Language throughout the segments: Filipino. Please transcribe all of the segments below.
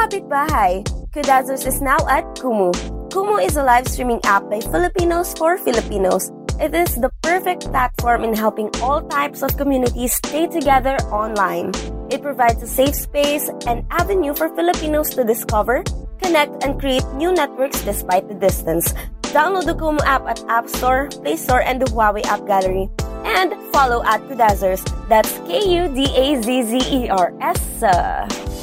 Kapitbahay, Kudazos is now at Kumu. Kumu is a live streaming app by Filipinos for Filipinos. It is the perfect platform in helping all types of communities stay together online. It provides a safe space and avenue for Filipinos to discover, connect, and create new networks despite the distance. Download the Kumu app at App Store, Play Store, and the Huawei App Gallery. And follow at Kudazers. That's K-U-D-A-Z-Z-E-R-S. uh.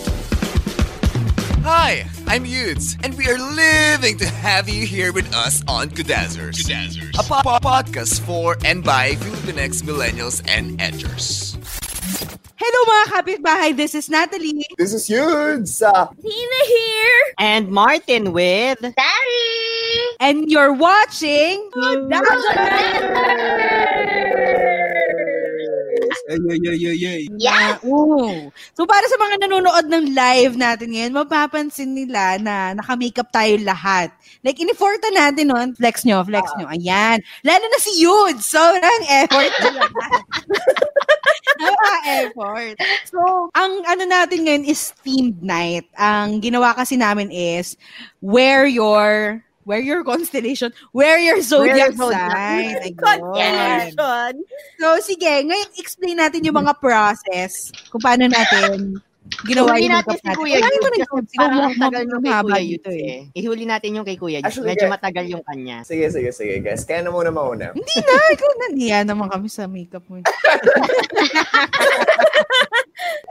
Hi, I'm Yudes, and we are living to have you here with us on Kudazzers. A po- po- podcast for and by Filipinx millennials and edgers. Hello mga kapitbahay, this is Natalie. This is Yudes. Uh, Tina here! And Martin with And you're watching ay, ay, ay, ay, ay. Yeah. Oo. So para sa mga nanonood ng live natin ngayon, mapapansin nila na naka-makeup tayo lahat. Like, iniforta natin nun. Flex nyo, flex nyo. Ayan. Lalo na si Yud. Sobrang effort. Napaka-effort. So, ang ano natin ngayon is themed night. Ang ginawa kasi namin is wear your wear your constellation, wear your zodiac Wear your zodiac. sign. Ayun. Constellation. So, sige, ngayon explain natin yung mga process kung paano natin ginawa Ihuli yung natin si Kuya Yud. kasi. Parang ang Siguro tagal nung kay Kuya Yud eh. eh. Ihuli natin yung kay Kuya Yud. Medyo matagal yung kanya. Sige, sige, sige, guys. Kaya na muna mauna. Hindi na, ikaw na. Niya naman kami sa makeup mo.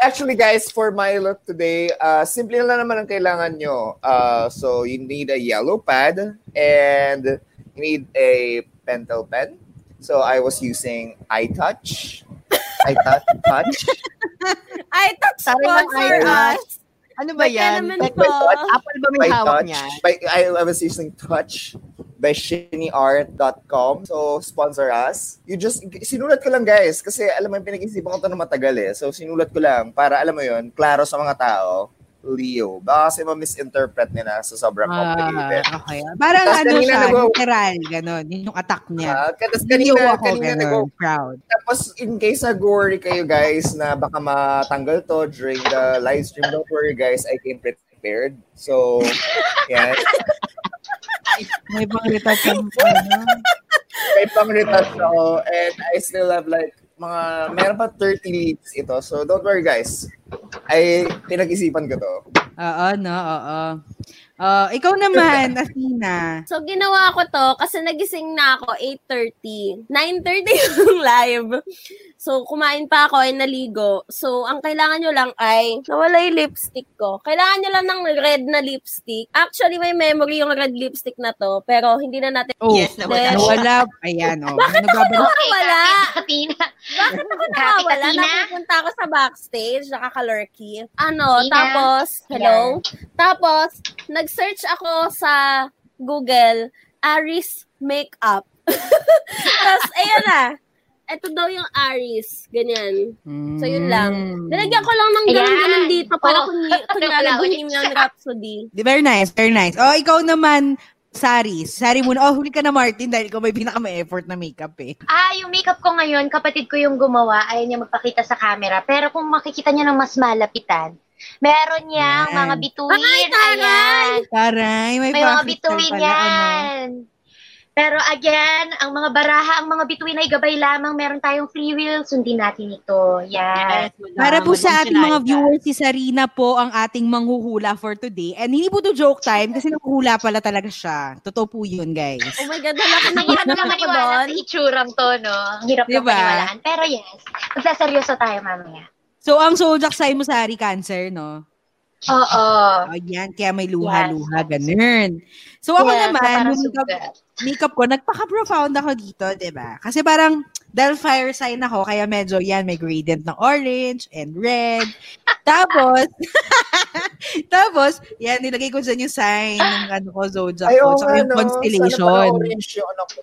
Actually, guys, for my look today, uh, simple lang naman ang kailangan nyo. Uh, so, you need a yellow pad and you need a pentel pen. So, I was using iTouch. iTouch. touch. I thought Sabi ng sponsor iTouch. us. Ano ba yan? Apple ba may hawak niya? By, I, I was using Touch by shinyart.com. So, sponsor us. You just, sinulat ko lang guys, kasi alam mo, yung pinag-isipan ko ito na matagal eh. So, sinulat ko lang para, alam mo yun, klaro sa mga tao, Leo. Baka kasi ma-misinterpret nila sa sobrang complicated. Ah, okay. Parang Tas ano siya, nag- literal, gano'n. Yun yung attack niya. Ah, Tapos kanina, ako kanina gano'n, nag- proud. Tapos, in case nag-worry kayo guys na baka matanggal to during the live stream, don't worry guys, I came prepared. So, yan. May pang retouch ano. May pang-retouch ako and I still have like mga, meron pa 30 leads ito. So, don't worry guys. Ay, pinag-isipan ko to. Oo, no, oo. Uh, ikaw naman, Athena. So, ginawa ko to kasi nagising na ako 8.30. 9.30 yung live. So, kumain pa ako ay naligo. So, ang kailangan nyo lang ay nawala yung lipstick ko. Kailangan nyo lang ng red na lipstick. Actually, may memory yung red lipstick na to. Pero hindi na natin... Oh, Yes, Then- nawala nawala. Ayan, oh. Nagbabalik. Nawala. Tina. Bakit ako nakawala? Katina? Napupunta ako sa backstage, nakakalurky. Ano, Tina? tapos, hello? Tapos, nag-search ako sa Google, Aris Makeup. tapos, ayan na. Ito daw yung Aris. Ganyan. So, yun lang. Mm. Nilagyan ko lang ng ganun-ganun dito para Oh. kung kunyari Wala, Bohemian Rhapsody. Di- Very nice, very nice. Oh, ikaw naman, Sari. Sari muna. Oh, huli ka na, Martin, dahil ikaw may pinaka-effort na makeup eh. Ah, yung makeup ko ngayon, kapatid ko yung gumawa. Ayaw niya magpakita sa camera. Pero kung makikita niya ng mas malapitan, meron niyang Yan. mga bituin. Ay, taray! Ayan. Taray, may, May mga bituin pala, ano? yan. Pero again, ang mga baraha, ang mga bituin ay gabay lamang. Meron tayong free will. Sundin natin ito. Yan. Para po sa ating mga viewers, si Sarina po ang ating manghuhula for today. And hindi po to joke time kasi nanghuhula pala talaga siya. Totoo po yun, guys. Oh my God, wala ka Ang hirap lang maniwala sa itsurang to, no? Ang hirap lang Diba? maniwalaan. Pero yes, magsaseryoso tayo mamaya. So, ang zodiac sign mo, Sari, cancer, no? Oo. Ayan, kaya may luha-luha, ganun. So, ako Yes, naman, yung makeup, makeup ko, nagpaka-profound ako dito, di ba? Kasi parang, Dahil fire sign ako, kaya medyo yan, may gradient ng orange and red. tapos, tapos, yan, nilagay ko dyan yung sign ng ano ko, zodiac Ay, ko, tsaka nga, yung no? Sana constellation. orange yung ano ko.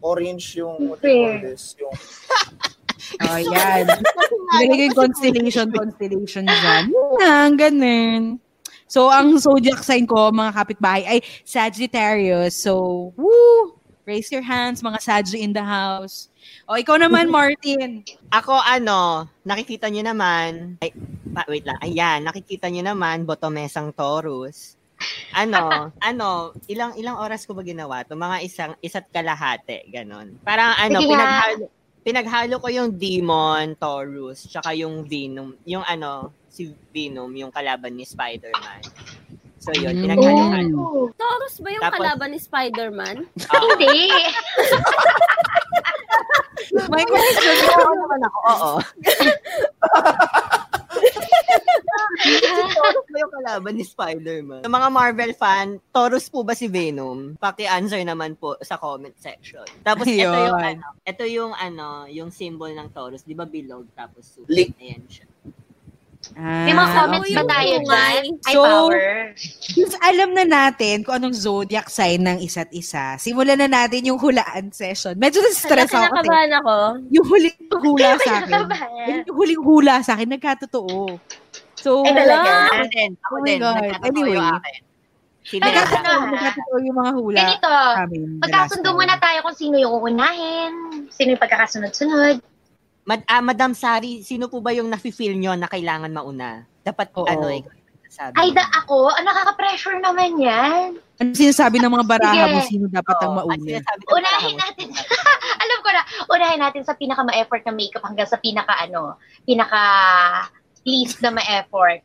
Orange yung, what do you call this? Yung, Oh, yan. Yung constellation, constellation dyan. Lang, ganun. So, ang zodiac sign ko, mga kapitbahay, ay Sagittarius. So, woo! Raise your hands, mga Sag in the house. O, ikaw naman, Martin. Ako ano, nakikita nyo naman, ay, pa, wait lang, ayan, nakikita nyo naman, botomesang Taurus. Ano, ano, ilang ilang oras ko ba ginawa to? Mga isang isa't kalahati, ganon. Parang ano, pinaghalo, pinaghalo ko yung Demon, Taurus, tsaka yung Venom, yung ano, si Venom, yung kalaban ni Spider-Man. So yun, Mm. pinaghalo-halo. Oh. Taurus ba yung Tapos- kalaban ni Spider-Man? Oo. Hindi. My question. Oo naman ako, oo. Taurus ba yung kalaban ni Spider-Man? Sa mga Marvel fan, Taurus po ba si Venom? Paki-answer naman po sa comment section. Tapos ito yung ano, ito yung ano, yung symbol ng Taurus, 'di ba bilog tapos suit. Ayan siya. May mga Ah, comments ba tayo dyan? Ay, So, power. Since alam na natin kung anong zodiac sign ng isa't isa, simulan na natin yung hulaan session. Medyo na-stress ako kasi Kinakabahan ako. yung huling hula sa akin, yung huling hula sa akin, nagkatotoo. So, Ay, talaga? Ako din, ako Oh my din. Anyway. yung akin. Nagkatotoo. nagkatotoo, ha? nagkatotoo yung mga hula Ganito, magkasundo muna tayo kung sino yung uunahin, sino yung pagkakasunod-sunod. Mad, ah, Madam Sari, sino po ba yung nafe-feel nyo na kailangan mauna? Dapat Oo. ano ikaw yung sabi. Ay, da ako? Ah, nakaka-pressure naman yan. Ano sinasabi ng mga baraha Sige. mo, sino dapat ang mauna? sinasabi ng Unahin natin, alam ko na, unahin natin sa pinaka ma-effort na makeup hanggang sa pinaka ano, pinaka least na ma-effort.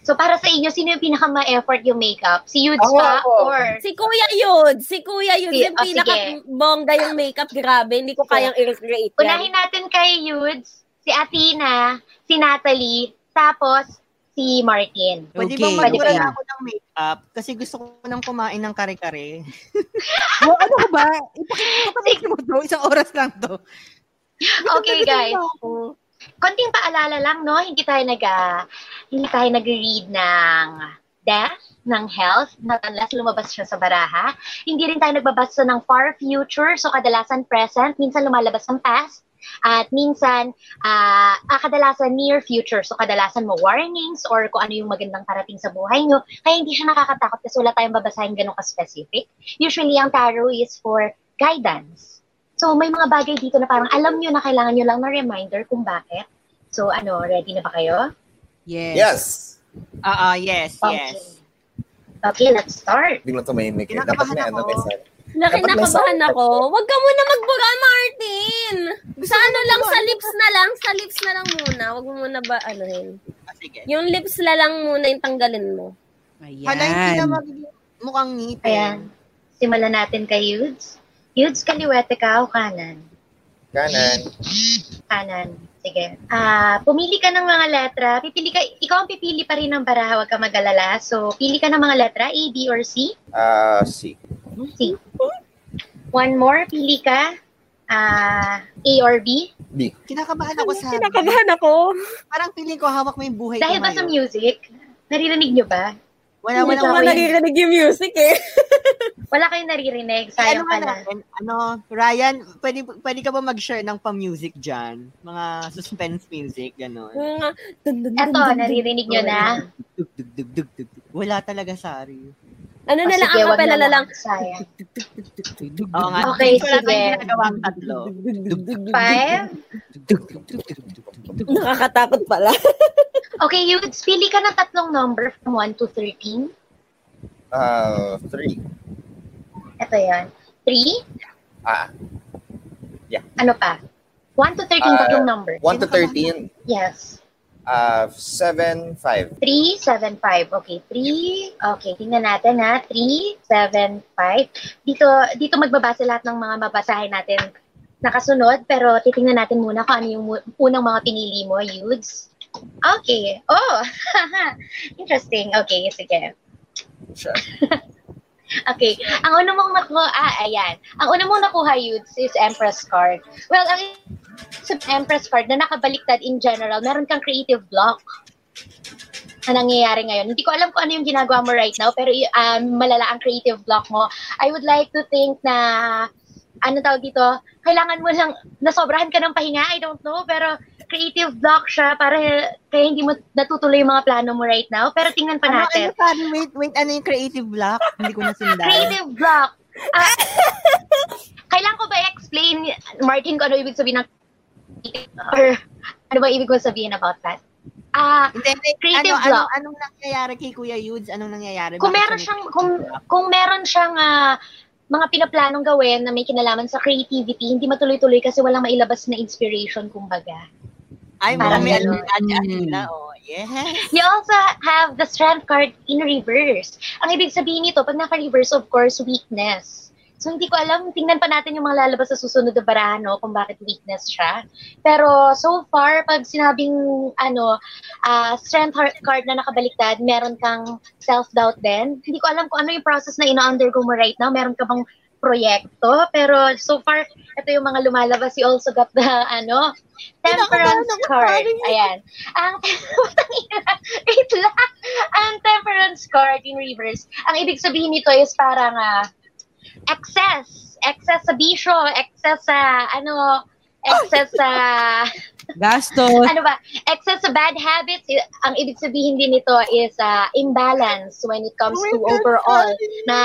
So para sa inyo, sino yung pinaka ma-effort yung makeup? Si Yudes ba? ako. Or Si Kuya Yud. Si Kuya Yud. Si- yung oh, sige. pinaka-bongga yung makeup. Grabe. Hindi ko kayang i-recreate yan. unahin natin kay Yudes, si Athena, si Natalie, tapos si Martin. Pwede Okay, bang magmura okay. ako ng makeup? Kasi gusto ko nang kumain ng kare-kare. Oh, ano ko ba? Ipakita mo to, isang oras lang to. Okay, guys. Konting paalala lang, no? Hindi tayo nag, ah, hindi tayo nag-read ng death, ng health, not unless lumabas siya sa baraha. Hindi rin tayo nagbabasa ng far future, so kadalasan present, minsan lumalabas ng past, at minsan, ah ah, kadalasan near future, so kadalasan mo warnings or kung ano yung magandang parating sa buhay nyo. Kaya hindi siya nakakatakot kasi wala tayong babasahin ganun ka-specific. Usually, ang tarot is for guidance. So, may mga bagay dito na parang alam nyo na kailangan nyo lang na reminder kung bakit. So, ano, ready na ba kayo? Yes. yes. Ah, ah, yes, Okay. yes. Okay, let's start. Biglang tumahimik. eh. Dapat may ano, ako. may sign. Nakinakabahan ako. Huwag ka muna magbura, Martin. Sa ano lang, sa lips na lang. Sa lips na lang muna. Huwag mo muna ba, anuhin. Ah, sige. Yung lips na lang muna yung tanggalin mo. Hala, hindi na Ayan. magiging mukhang ngipin. Ayan. Simulan natin kay Yudes. Yudes, kaliwete ka o kanan? Kanan. Kanan. Sige. Ah, pumili ka ng mga letra. Pipili ka, ikaw ang pipili pa rin ng baraha, huwag ka mag-alala. So, pili ka ng mga letra, A, B, or C. Ah, C. C. One more, pili ka. Ah, A or B. B. Kinakabahan ako sa... Kinakabahan ako. Parang feeling ko hawak mo yung buhay Dahil ko ba sa music? Naririnig nyo ba? Wala, Hindi wala, ko nga wala. naririnig yung music eh. Wala kayong naririnig. Ano Sayang nga pala. natin? Ano, Ryan, pwede, pwede ka ba mag-share ng pa-music dyan? Mga suspense music, gano'n. Eto, naririnig nyo na. Dug, dug, dug, dug, dug, dug. Wala talaga, Sari. Ano na lang, wag acapella na lang. Sayang. Oo nga. Okay, Wala tayong sige. ginagawang tatlo. Five. Nakakatakot pala. Okay, Yudes, pili ka ng tatlong number from 1 to 13. Ah, 3. Ito yan. 3. Ah, Ano pa? 1 to 13, Ah, tatlong number. 1 to 13. Yes. Ah, 7, 5. 3, 7, 5. Okay, 3. Okay, tingnan natin ha. 3, 7, 5. Dito, dito magbabasa lahat ng mga mabasahin natin nakasunod, pero titingnan natin muna kung ano yung unang mga pinili mo, Yudes. Okay. Oh! Interesting. Okay, sige. Siya. Okay. Ang una mong nakuha, ah, ayan. Ang una mong nakuha, Yudes, is Empress card. Well, ang sa Empress card na nakabaliktad in general, meron kang creative block na nangyayari ngayon. Hindi ko alam kung ano yung ginagawa mo right now, pero um, malala ang creative block mo. I would like to think na, ano tawag dito, kailangan mo lang, nasobrahan ka ng pahinga, I don't know, pero creative block siya para kaya hindi mo natutuloy yung mga plano mo right now. Pero tingnan pa Ano, natin. ano, sorry, wait, wait, ano yung creative block? Hindi ko nasundan. Creative block. Ah, kailangan ko ba i-explain, Martin, kung ano ibig sabihin ng or ano ba ibig ko sabihin about that? Ah, Hindi, hindi, creative ano, block. Ano, anong nangyayari kay Kuya Yudes? Anong nangyayari? kung meron siya siyang kung kung meron siyang ah, mga pinaplanong gawin na may kinalaman sa creativity, hindi matuloy-tuloy kasi walang mailabas na inspiration kumbaga. Ay, parang ganun. alam Mm. Oh, yes. You also have the strength card in reverse. Ang ibig sabihin nito, pag naka-reverse, of course, weakness. So, hindi ko alam. Tingnan pa natin yung mga lalabas sa susunod na barahan, no, kung bakit weakness siya. Pero, so far, pag sinabing, ano, ah, strength card na nakabaliktad, meron kang self-doubt din. Hindi ko alam kung ano yung process na ina-undergo mo right now. Meron ka bang proyekto? Pero, so far, ito yung mga lumalabas. You also got the, ano, temperance ako, card. Ayan. Ang, wait lang. Ang temperance card in reverse, ang ibig sabihin nito is parang ah, excess. Excess sa bisyo, excess sa, ano, excess sa, Gastos. ano ba, excess sa bad habits. Ang ibig sabihin din nito is ah, imbalance when it comes Oh to God, overall na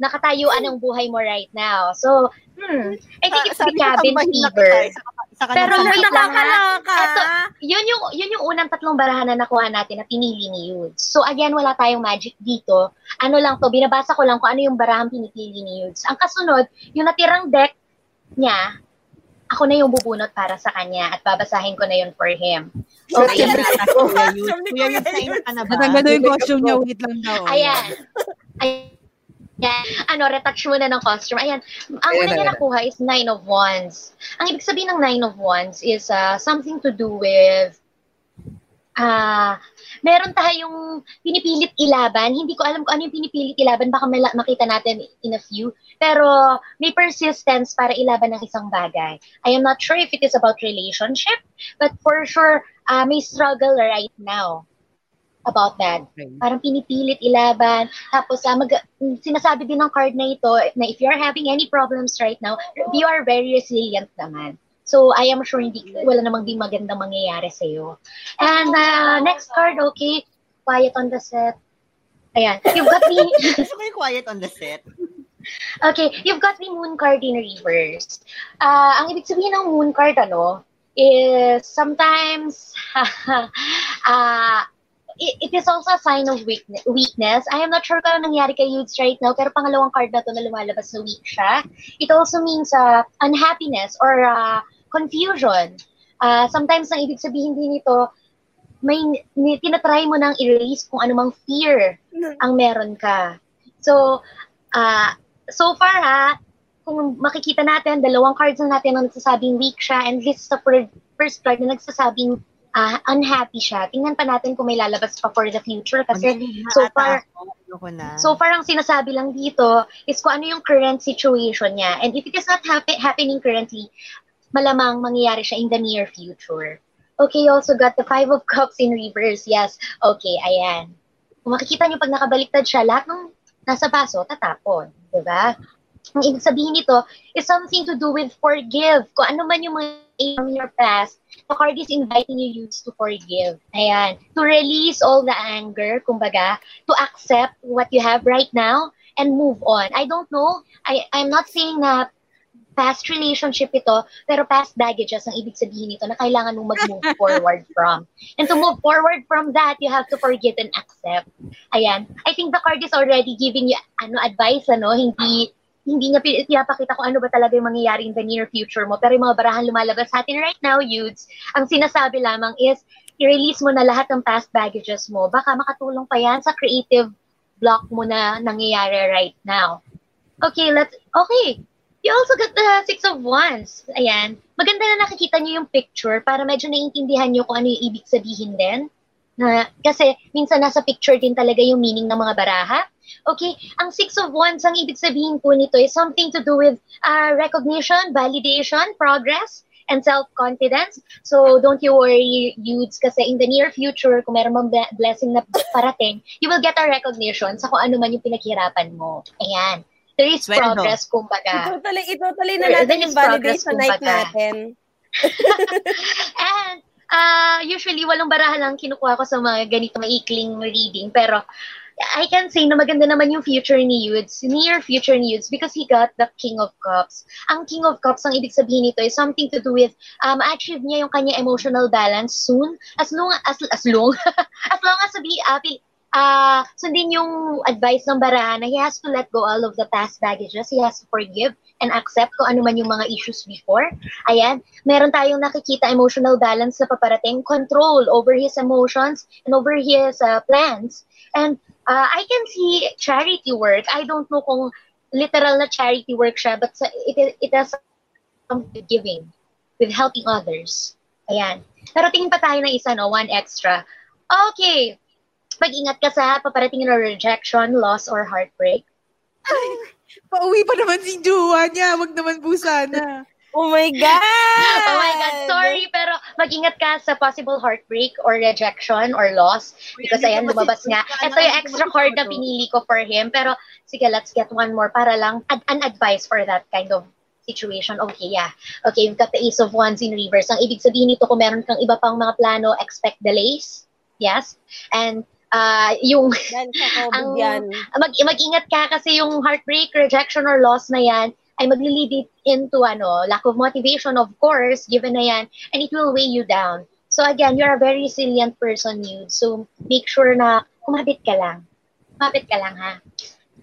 nakatayuan ng buhay mo right now. So, hmm, I think it's the cabin na fever. na Pero lang ha. Nakakaloka. Ito, yun yung, yun yung unang tatlong barahan na nakuha natin na pinili ni Yudes. So again, wala tayong magic dito. Ano lang to, binabasa ko lang kung ano yung barahang pinipili ni Yudes. Ang kasunod, yung natirang deck niya, ako na yung bubunot para sa kanya at babasahin ko na yun for him. So, Ayan ayan. na, Kuya Yudes. Kuya Yudes, nainit ka na ba? Natanggal na yung costume niya. Wait lang daw. Ayan. Ayan. Ano, retouch muna ng costume. Ayan. Ang una na, niya nakuha is Nine of Wands. Ang ibig sabihin ng Nine of Wands is uh, something to do with ah meron tayong pinipilit ilaban. Hindi ko alam kung ano yung pinipilit ilaban. Baka mala- makita natin in a few. Pero may persistence para ilaban ng isang bagay. I am not sure if it is about relationship, but for sure, ah, may struggle right now about that. Okay. Parang pinipilit ilaban. Tapos, ah, mag, sinasabi din ng card na ito na if you're having any problems right now, you are very resilient naman. So, I am sure hindi, wala namang di magandang mangyayari sa'yo. And uh, next card, okay, quiet on the set. Ayan, you've got the, Gusto ko yung quiet on the set. okay, you've got the moon card in reverse. Ah, ang ibig sabihin ng moon card, ano, is sometimes, ah, it, it is also a sign of weakness, weakness. I am not sure kung ano nangyari kay Yudes right now, pero pangalawang card na to na lumalabas na weak siya. It also means uh, unhappiness or uh, confusion. Uh, sometimes ang ibig sabihin din nito, may tinatry mo nang erase kung anumang fear ang meron ka. So, uh, so far ha, kung makikita natin, dalawang cards na natin na nagsasabing weak siya and this is the fir- first card na nagsasabing ah, unhappy siya. Tingnan pa natin kung may lalabas pa for the future kasi so far. So far, ang sinasabi lang dito is kung ano yung current situation niya. And if it is not happen- happening currently, malamang mangyayari siya in the near future. Okay, also got the Five of Cups in reverse. Yes. Okay, ayan. Kung makikita niyo pag nakabaliktad siya, lahat ng nasa baso, tatapon. Diba? Ang ibig sabihin nito is something to do with forgive. Kung ano man yung mga from your past, the card is inviting you to forgive. Ayan. To release all the anger, kumbaga, to accept what you have right now and move on. I don't know. I, I'm not saying na past relationship ito, pero past baggages ang ibig sabihin nito na kailangan mong mag-move forward from. And to move forward from that, you have to forget and accept. Ayan. I think the card is already giving you ano advice, ano, hindi hindi niya pi- pinapakita kung ano ba talaga yung mangyayari in the near future mo. Pero yung mga barahan lumalabas sa atin right now, youths, ang sinasabi lamang is, i-release mo na lahat ng past baggages mo. Baka makatulong pa yan sa creative block mo na nangyayari right now. Okay, let's, okay. You also got the Six of Wands. Ayan. Maganda na nakikita niyo yung picture para medyo naiintindihan niyo kung ano yung ibig sabihin din. Na, kasi minsan nasa picture din talaga yung meaning ng mga baraha. Okay, ang Six of Wands, ang ibig sabihin po nito is something to do with uh, recognition, validation, progress. and self-confidence. So don't you worry, youths, kasi in the near future, kung meron mang ble- blessing na parating, you will get a recognition sa kung ano man yung pinaghirapan mo. Ayan. There is Sweldo. progress, kumbaga. Itutuloy, itutuloy na There- natin yung is progress, validation night natin. And uh, usually, walang barahan lang kinukuha ko sa mga ganito maikling reading. Pero I can say na maganda naman yung future ni Yudes, near future ni Yudes, because he got the King of Cups. Ang King of Cups, ang ibig sabihin nito is something to do with um, achieve niya yung kanya emotional balance soon. As long as, as long, as long as sabi, uh, uh, sundin yung advice ng barahan na he has to let go all of the past baggages. He has to forgive and accept kung ano man yung mga issues before. Ayan, meron tayong nakikita emotional balance na paparating, control over his emotions and over his uh, plans. And uh, I can see charity work. I don't know kung literal na charity work siya, but it, it has with giving, with helping others. Ayan. Pero tingin pa tayo ng isa, no? One extra. Okay. Mag-ingat ka sa paparating na rejection, loss, or heartbreak. Pauwi pa naman si Juwa niya. Wag naman po sana. Oh my God! Oh my God, sorry, pero mag-ingat ka sa possible heartbreak or rejection or loss. Because ayan, lumabas nga. Ito yung extra card na pinili ko for him. Pero sige, let's get one more para lang ad- an advice for that kind of situation. Okay, yeah. Okay, we've got the Ace of Wands in reverse. Ang ibig sabihin nito, kung meron kang iba pang mga plano, expect delays. Yes. And uh, yung ang mag mag-ingat ka kasi yung heartbreak, rejection or loss na yan ay magli-lead it into ano, lack of motivation of course, given na yan, and it will weigh you down. So again, you're a very resilient person, you. So make sure na kumapit ka lang. Kumapit ka lang ha.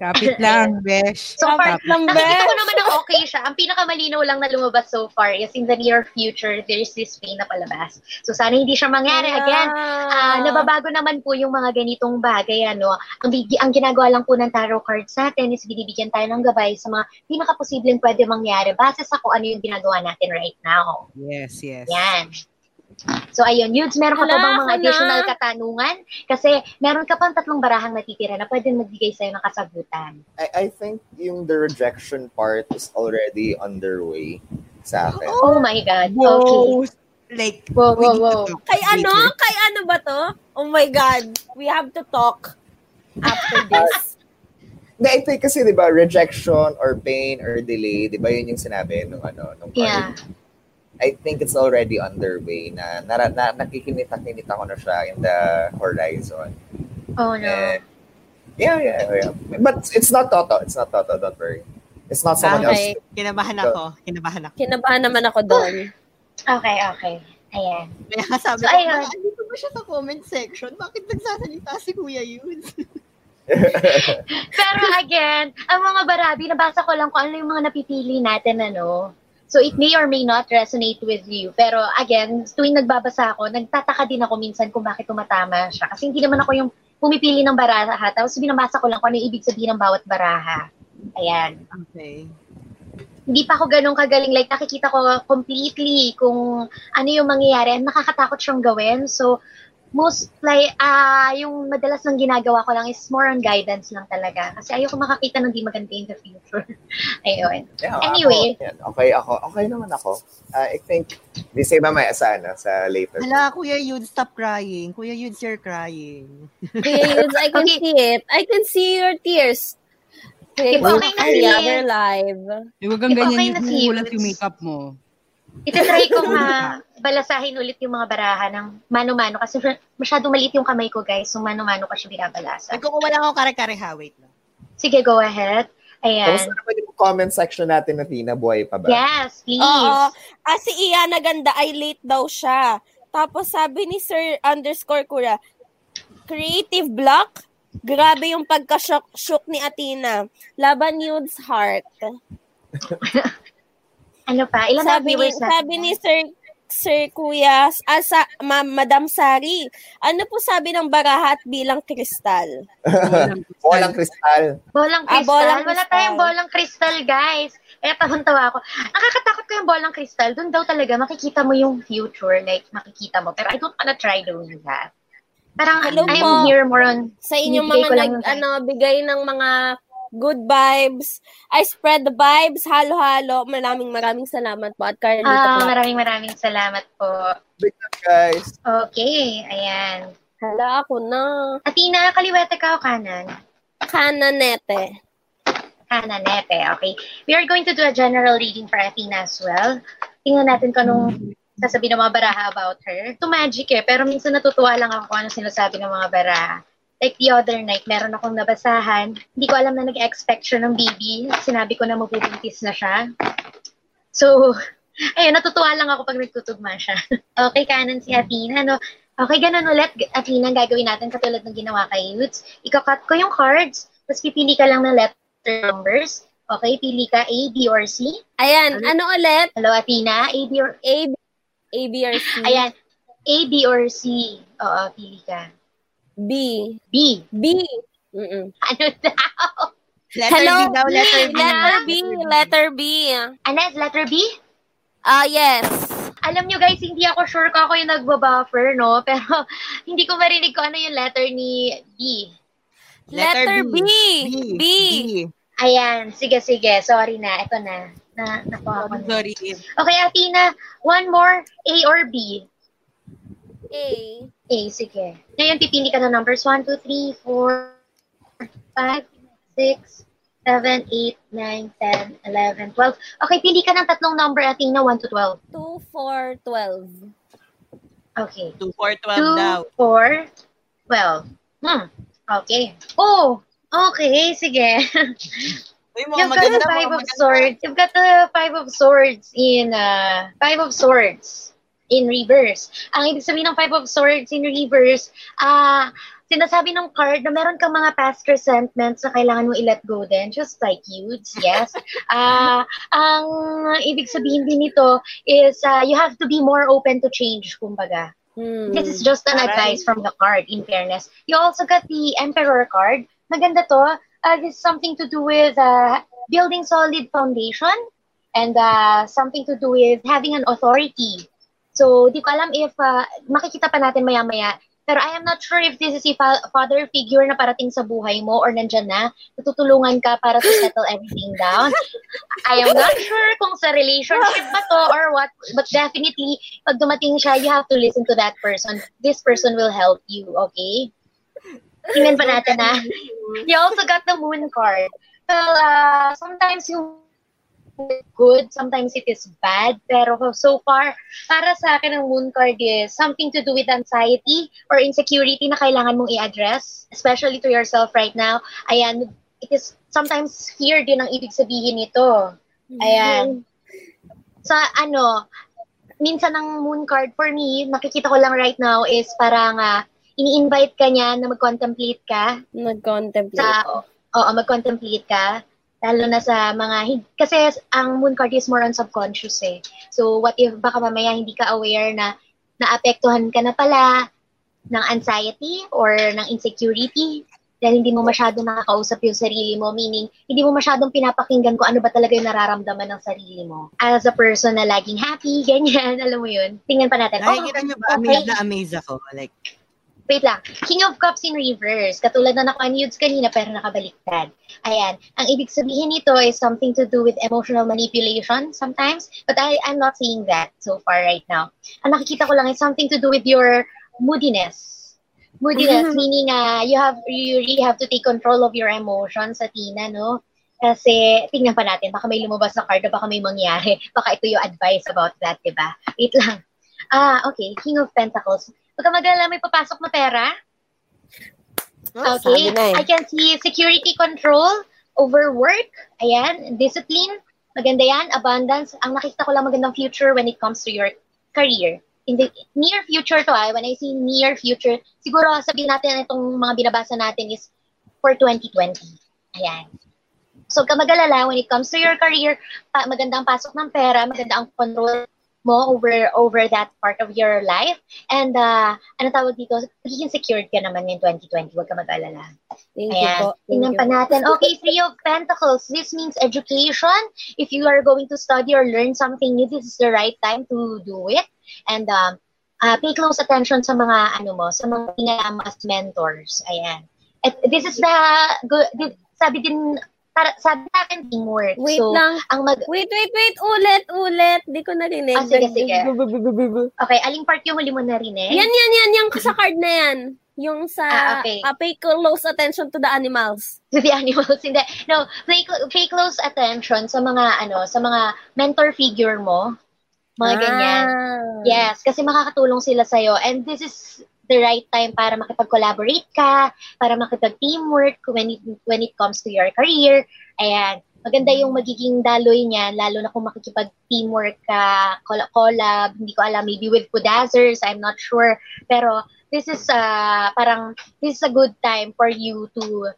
Kapit lang, besh. So far, Kapit lang, nakikita ko besh. naman na okay siya. Ang pinakamalinaw lang na lumabas so far is in the near future, there's this pain na palabas. So sana hindi siya mangyari. Again, Ah, nababago naman po yung mga ganitong bagay ano. Ang bigi- ang ginagawa lang po ng tarot cards natin is binibigyan tayo ng gabay sa mga pinakaposibleng pwede mangyari base sa kung ano yung ginagawa natin right now. Yes, yes. Yan. So ayun, Yudes, meron ka pa Hala, bang mga ako na. additional katanungan? Kasi meron ka pang tatlong barahang natitira na pwede magbigay sa'yo ng kasagutan. I, I think yung the rejection part is already underway sa akin. Oh my God. Okay. Whoa. Like, Whoa, whoa, whoa. Kay ano? Kay ano ba to? Oh my God. We have to talk after this. Hindi, I think kasi, di ba, rejection or pain or delay, di ba yun yung sinabi nung ano, nung Yeah. I think it's already underway na, na, na nakikinita-kinita ko na siya in the horizon. Oh no. And, yeah, yeah, yeah. But it's not Toto. It's not Toto. Don't worry. It's not someone Okay. else. Kinabahan ako. Kinabahan ako. Kinabahan naman ako doon. Okay, okay. Ayan. Kaya sabi So, ko, ayun. "Ay, andito ba siya sa comment section? Bakit nagsasalita si Kuya yun? Pero again, ang mga barabi, nabasa ko lang kung ano yung mga napipili natin, ano. So it may or may not resonate with you. Pero again, tuwing nagbabasa ako, nagtataka din ako minsan kung bakit tumatama siya. Kasi hindi naman ako yung pumipili ng baraha. Tapos binabasa ko lang kung ano yung ibig sabihin ng bawat baraha. Ayan. Okay. Hindi pa ako ganun kagaling. Like, nakikita ko completely kung ano yung mangyayari. Nakakatakot siyang gawin. So, most like, ah yung madalas nang ginagawa ko lang is more on guidance lang talaga. Kasi ayoko makakita ng di maganda in the future. Ayun. Yeah, Anyway. Ako, yan. okay ako. Okay naman ako. Uh, I think, di say mamaya sa, ano, sa later. Hala, Kuya Yud, stop crying. Kuya Yud, you're crying. Kuya Yudes, I can Okay. see it. I can see your tears. It's okay Yudes, na I si- other live. Eh, kang okay ganyan na yung si yung makeup mo. Itatry ko nga balasahin ulit yung mga baraha ng mano-mano. Kasi masyado maliit yung kamay ko, guys. So, mano-mano ko siya binabalasa. Nagkukuha lang ako kare-kare ha. Wait lang. Sige, go ahead. Tapos Ayan. na naman yung comment section natin na Tina, buhay pa ba? Yes, please. Oo. Ah, si Iana ganda ay late daw siya. Tapos sabi ni Sir underscore Kura, creative block? Grabe yung pagka-shook ni Athena. Laban Nude's heart. Ano pa? Ilan na Sabi ni, viewers natin? sabi ni Sir Sir Kuya, ah, sa, Ma, Madam Sari, ano po sabi ng baraha at bilang kristal? Walang kristal. Bolang Ah, kristal. bolang Wala kristal. tayong bolang kristal, guys. Kaya tawang-tawa ako. Nakakatakot ko yung bolang kristal. Doon daw talaga makikita mo yung future. Like, makikita mo. Pero I don't wanna try doing that. Parang Hello I'm po. here more on... Sa inyong mga nag, ano, bigay ng mga good vibes. I spread the vibes, halo-halo. Maraming maraming salamat po at Carlito Ah, po. maraming maraming salamat po. Big up, guys. Okay, ayan. Hala, ako na. Atina, kaliwete ka o kanan? Kananete. Kananete, okay. We are going to do a general reading for Athena as well. Tingnan natin kung anong sasabihin ng mga baraha about her. Ito magic eh, pero minsan natutuwa lang ako kung ano sinasabi ng mga baraha. Like the other night, meron akong nabasahan. Hindi ko alam na nag-expect siya ng baby. Sinabi ko na mabubuntis na siya. So, ayun, natutuwa lang ako pag nagtutugma siya. okay, kanan si Athena, no? Okay, ganun ulit, Athena, ang gagawin natin katulad ng ginawa kay Yutes. Ikakat ko yung cards, tapos pipili ka lang ng letter numbers. Okay, pili ka A, B, or C. Ayan, ano ulit? Hello, Athena. A, B, or... A, B, A, B, or C? Ayan. A, B, or C. Oo, pili ka. B. B. B. Mm-mm. Ano daw? Letter Hello, B daw, letter B. Letter B. Letter B. Anet, letter B? Ah, yes. Alam nyo guys, hindi ako sure kung ako yung nagbabuffer, no? Pero hindi ko marinig kung ano yung letter ni B. Letter, B. B. Ayan, sige, sige. Sorry na. Ito na. Na, nakuha ko na. Sorry. Okay, Athena, one more. A or B? A. A, sige. Ngayon, pipili ka ng numbers. 1, 2, 3, 4, 5, 6, 7, 8, 9, 10, 11, 12. Okay, pili ka ng tatlong number, Athena, 1 to 12. 2, 4, 12. Okay. 2, 4, 12 2, daw. 4, 12. Hmm. Okay. Oh, okay. Sige. Uy, You've got the five of swords. You've got the five of swords in uh, five of swords in reverse. Ang ibig sabihin ng five of swords in reverse, ah, sinasabi ng card na meron kang mga past resentments na kailangan mo i-let go din, just like youths, yes. Ah, ang ibig sabihin din nito is uh, you have to be more open to change, kumbaga. Hmm. This is just an Aray. advice from the card, in fairness. You also got the Emperor card. Maganda to. Uh, this is something to do with uh, building solid foundation and uh, something to do with having an authority. So, di ko alam if uh, makikita pa natin maya-maya. Pero I am not sure if this is a fa- father figure na parating sa buhay mo or nandyan na, natutulungan ka para to settle everything down. I am not sure kung sa relationship ba to or what, but definitely, pag dumating siya, you have to listen to that person. This person will help you, okay? Tingnan pa natin na. You also got the moon card. Well, uh, sometimes yung good, sometimes it is bad. Pero so far, para sa akin ang moon card is something to do with anxiety or insecurity na kailangan mong i-address, especially to yourself right now. Ayan, it is sometimes fear din ang ibig sabihin nito. Ayan. Sa ano, minsan ang moon card for me, nakikita ko lang right now is parang ah, ini-invite ka niya na mag-contemplate ka Nag-contemplate. sa oo, mag-contemplate ka lalo na sa mga kasi ang moon card is more on subconscious eh. So what if baka mamaya hindi ka aware na naapektuhan ka na pala ng anxiety or ng insecurity dahil hindi mo masyado nakakausap yung sarili mo, meaning hindi mo masyadong pinapakinggan kung ano ba talaga yung nararamdaman ng sarili mo. As a person na laging happy, ganyan, alam mo yun. Tingnan pa natin. Nakikita niyo ba? okay. Amaze na amaze ako. Like, Wait lang. King of Cups in reverse. Katulad na naka-nudes kanina pero nakabaliktad. Ayan. Ang ibig sabihin nito is something to do with emotional manipulation sometimes. But I, I'm not seeing that so far right now. Ang nakikita ko lang is something to do with your moodiness. Moodiness, meaning uh, you have you really have to take control of your emotions, Athena, no? Kasi, tingnan pa natin, baka may lumabas na card baka may mangyari. Baka ito yung advice about that, di ba? Wait lang. Ah, okay. King of Pentacles. Pagka magalala, may papasok na pera. Okay. sabi na eh. I can see security control over work. Ayan. Discipline. Maganda yan. Abundance. Ang nakita ko lang magandang future when it comes to your career. In the near future to ah, when I see near future, siguro sabihin natin itong mga binabasa natin is for 2020. Ayan. So, ka magalala, when it comes to your career, pa, magandang pasok ng pera, maganda ang control mo over over that part of your life. And, uh, ano tawag dito, magiging secured ka naman in 2020. Huwag ka mag-alala. Thank you Ayan. po. Thank Tingnan you pa po. natin. Okay, Three of Pentacles. This means education. If you are going to study or learn something new, this is the right time to do it. And um, uh, pay close attention sa mga ano mo, sa mga tingnan as mentors. Ayan. At this is the good, sabi din para sabi sa akin teamwork. Wait so, lang. ang mag Wait, wait, wait. Ulit, ulit. Di ko narinig. Ah, sige, sige. Okay, aling part yung huli mo narinig? Yan, yan, yan. Yung sa card na yan. Yung sa Ah, okay. uh, pay close attention to the animals. to the animals. Hindi. No, pay, pay close attention sa mga, ano, sa mga mentor figure mo. Mga ganyan. Ah. Yes, kasi makakatulong sila sa'yo. And this is the right time para makipag-collaborate ka, para makipag-teamwork when it, when it comes to your career. Ayan. Maganda yung magiging daloy niyan, lalo na kung makikipag-teamwork ka, coll- collab, hindi ko alam, maybe with Kudazzers, I'm not sure. Pero this is uh, parang, this is a good time for you to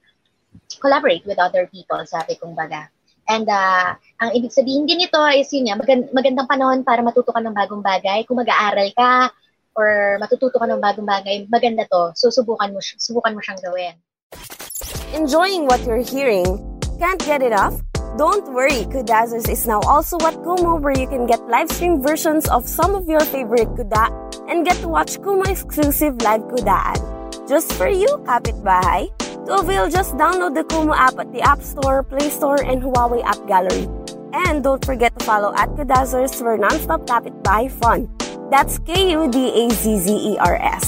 collaborate with other people, sabi kong baga. And uh, ang ibig sabihin din nito is yun magan- magandang panahon para matuto ka ng bagong bagay. Kung mag-aaral ka or matututo ka ng bagong bagay, maganda to. So subukan mo, subukan mo siyang gawin. Enjoying what you're hearing? Can't get it off? Don't worry, Kudazzers is now also at Kumu where you can get live stream versions of some of your favorite Kuda and get to watch Kumu exclusive live Kudaan. Just for you, kapitbahay. To avail, just download the Kumu app at the App Store, Play Store, and Huawei App Gallery. And don't forget to follow at Kudazzers for non-stop kapitbahay fun. That's K-U-D-A-Z-Z-E-R-S.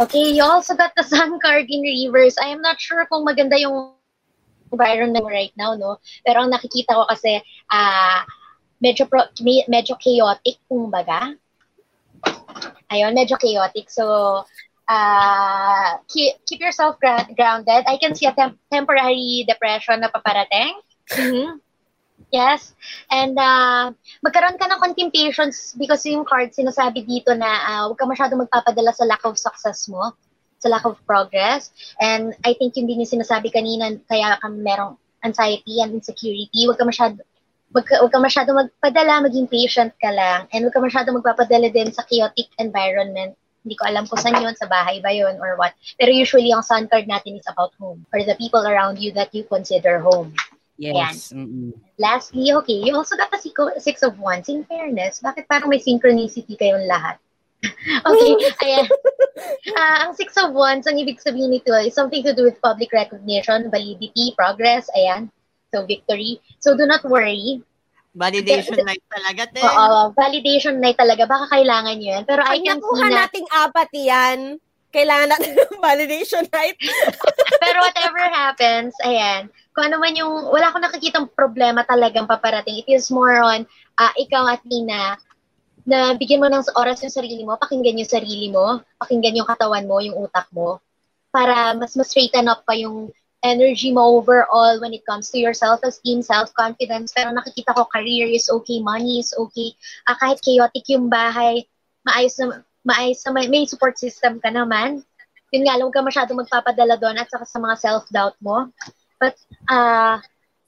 Okay, you also got the sun card in reverse. I am not sure kung maganda yung environment mo right now, no? Pero ang nakikita ko kasi, ah, medyo, pro, me- medyo chaotic, kung baga. Ayun, medyo chaotic. So, ah, keep, keep yourself grounded. I can see a tem- temporary depression na paparating. Mhm. Yes. And uh, magkaroon ka ng contemplations because yung card sinasabi dito na uh, huwag ka masyadong magpapadala sa lack of success mo, sa lack of progress. And I think yun din yung sinasabi kanina, kaya ka merong anxiety and insecurity. Huwag ka masyado Wag ka, wag ka masyado magpadala, maging patient ka lang. And wag ka masyado magpapadala din sa chaotic environment. Hindi ko alam kung saan yun, sa bahay ba yun or what. Pero usually, ang sun card natin is about home or the people around you that you consider home. Yes. Mm-mm. Lastly, okay, you also got the Six- of Wands. In fairness, bakit parang may synchronicity kayong lahat? okay, ayan. Ah, ang Six of Wands, ang ibig sabihin nito is something to do with public recognition, validity, progress, ayan. So, victory. So, do not worry. Validation life talaga, te. Oo, validation na talaga. Baka kailangan nyo yan. Pero I Pag can see na, nating apat yan, kailangan natin ng validation, right? pero whatever happens, ayan, kung ano man yung, wala akong nakikitang problema talagang paparating. It is more on, ah, ikaw at Nina, na bigyan mo ng oras yung sarili mo, pakinggan yung sarili mo, pakinggan yung katawan mo, yung utak mo, para mas mas straighten up pa yung energy mo overall when it comes to your self-esteem, self-confidence. Pero nakikita ko, career is okay, money is okay. Ah, kahit chaotic yung bahay, maayos na, maayos na, may, may support system ka naman. Yun nga, huwag ka masyado magpapadala doon at saka sa mga self-doubt mo. But uh,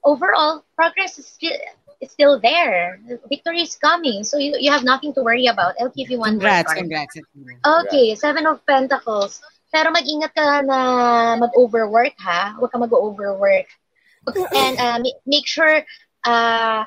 overall, progress is still, is still there. Victory is coming. So you, you have nothing to worry about. I'll give you one more Congrats, card. congrats. Okay, Seven of Pentacles. Pero mag-ingat ka na mag-overwork ha. Huwag ka mag-overwork. And uh, ma- make sure uh,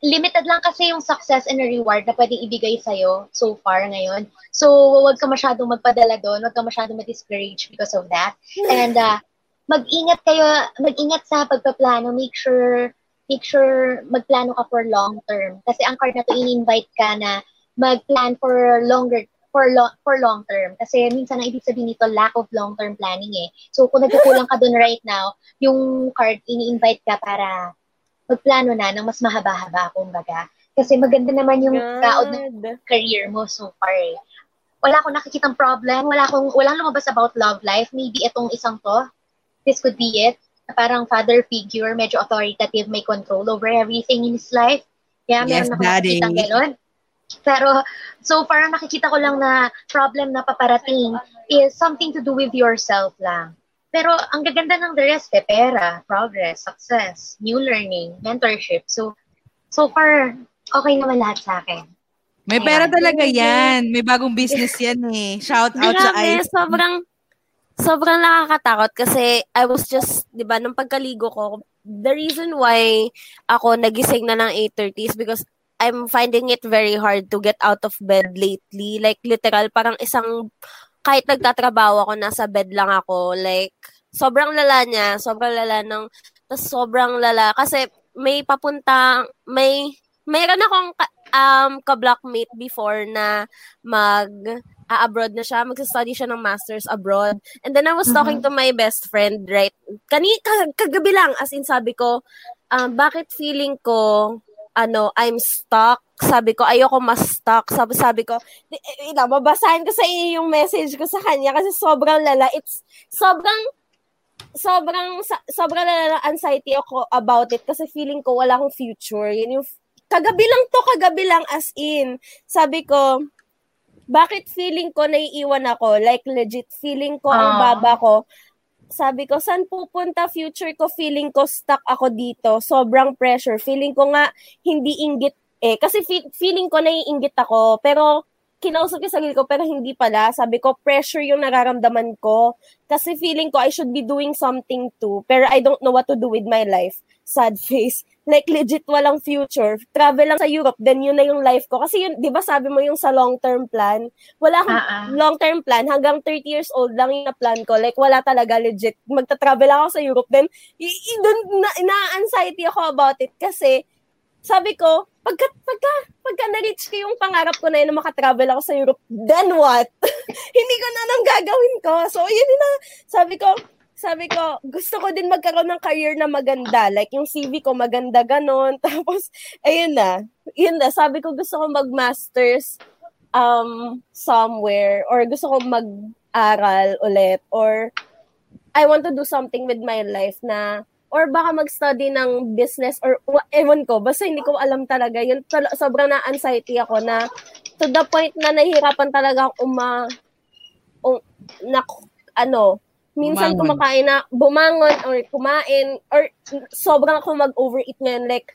limited lang kasi yung success and reward na pwedeng ibigay sa'yo so far ngayon. So, huwag ka masyadong magpadala doon. Huwag ka masyadong ma-discourage because of that. And uh, mag-ingat kayo, mag-ingat sa pagpaplano. Make sure make sure magplano ka for long term. Kasi ang card na to, in-invite ka na mag-plan for longer for long for long term kasi minsan ang ibig sabihin nito lack of long term planning eh. So kung nagkukulang ka doon right now, yung card ini-invite ka para magplano na ng mas mahaba-haba kumbaga. Kasi maganda naman yung kaod ng career mo so far eh. Wala akong nakikitang problem, wala akong walang lumabas about love life. Maybe itong isang to, this could be it. Na Parang father figure, medyo authoritative, may control over everything in his life. Kaya Yes, meron akong ganon. Pero so far nakikita ko lang na problem na paparating is something to do with yourself lang. Pero ang gaganda ng the rest eh, pera, progress, success, new learning, mentorship. So, so far, okay naman lahat sa akin. May pera talaga yan. May bagong business yan eh. Shout out sa Grabe, IC. sobrang, sobrang nakakatakot kasi I was just, di ba, nung pagkaligo ko, the reason why ako nagising na ng 8.30 is because I'm finding it very hard to get out of bed lately. Like, literal, parang isang, kahit nagtatrabaho ako, nasa bed lang ako. Like, sobrang lala niya, sobrang lala ng, tas sobrang lala, kasi may papunta, may, mayroon akong ka- um, ka-blockmate before na mag, abroad na siya, magsa-study siya ng master's abroad. And then I was talking to my best friend, right? Kani, kag- kagabi lang, as in sabi ko, um, bakit feeling ko, ano, I'm stuck. Sabi ko, ayoko mas stuck. Sabi, sabi ko, di- eh, ina, babasahin ko sa iyo yung message ko sa kanya kasi sobrang lala. It's, sobrang, sobrang, sobrang lala ng anxiety ako about it kasi feeling ko wala akong future. Yun yung, kagabi lang to, kagabi lang as in. Sabi ko, bakit feeling ko naiiwan ako? Like, legit, feeling ko ang Ah. baba ko. Sabi ko, saan pupunta future ko? Feeling ko stuck ako dito. Sobrang pressure. Feeling ko nga, hindi inggit eh. Kasi fe- feeling ko naiinggit ako. Pero, kinausap ko sarili ko, pero hindi pala. Sabi ko, pressure yung nararamdaman ko. Kasi feeling ko, I should be doing something too. Pero I don't know what to do with my life. Sad face. Like, legit walang future. Travel lang sa Europe, then yun na yung life ko. Kasi yun, di ba sabi mo yung sa long-term plan? Wala akong ah. long-term plan. Hanggang 30 years old lang yung na-plan ko. Like, wala talaga legit. Magta-travel ako sa Europe. Then, i- i- dun, na, na-anxiety ako about it. Kasi, sabi ko, pagka, pagka, pagka na-reach ko yung pangarap ko na yun na makatravel ako sa Europe, then what? Hindi ko na nang gagawin ko. So, yun na. Sabi ko, sabi ko, gusto ko din magkaroon ng career na maganda. Like, yung CV ko maganda ganon. Tapos, ayun na. Yun na. Sabi ko, gusto ko mag-masters um, somewhere or gusto ko mag-aral ulit or I want to do something with my life na or baka mag-study ng business or wa- ewan ko, basta hindi ko alam talaga. Yun, sobrang na-anxiety ako na to the point na nahihirapan talaga ako uma, um, na, ano, minsan Bumangon. kumakain na, bumangon or kumain, or sobrang ako mag-overeat ngayon, like,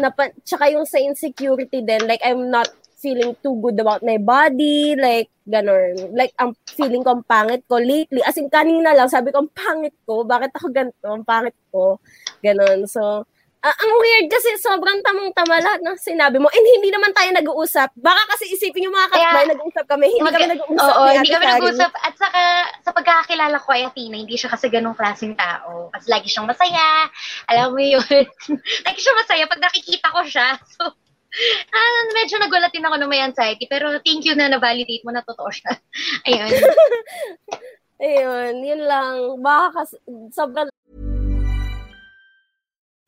napa, tsaka yung sa insecurity din, like, I'm not feeling too good about my body, like, ganon. Like, ang feeling ko ang pangit ko lately. As in, kanina lang, sabi ko, ang pangit ko. Bakit ako ganito? Ang pangit ko. Ganon. So, ah, ang weird kasi sobrang tamang-tama lahat ng sinabi mo. And hindi naman tayo nag-uusap. Baka kasi isipin yung mga Kaya- nag-uusap kami. Hindi Mag- kami nag-uusap. Oo, hindi kami Sari. nag-usap. At saka, sa pagkakakilala ko kay Athena, hindi siya kasi ganong klaseng tao. Kasi lagi siyang masaya. Alam mo yun. lagi siya masaya pag nakikita ko siya. So, ah, medyo nagulat din ako na may anxiety. Pero thank you na na-validate mo na totoo siya. Ayun. Ayun, yun lang. Baka kasi, sobrang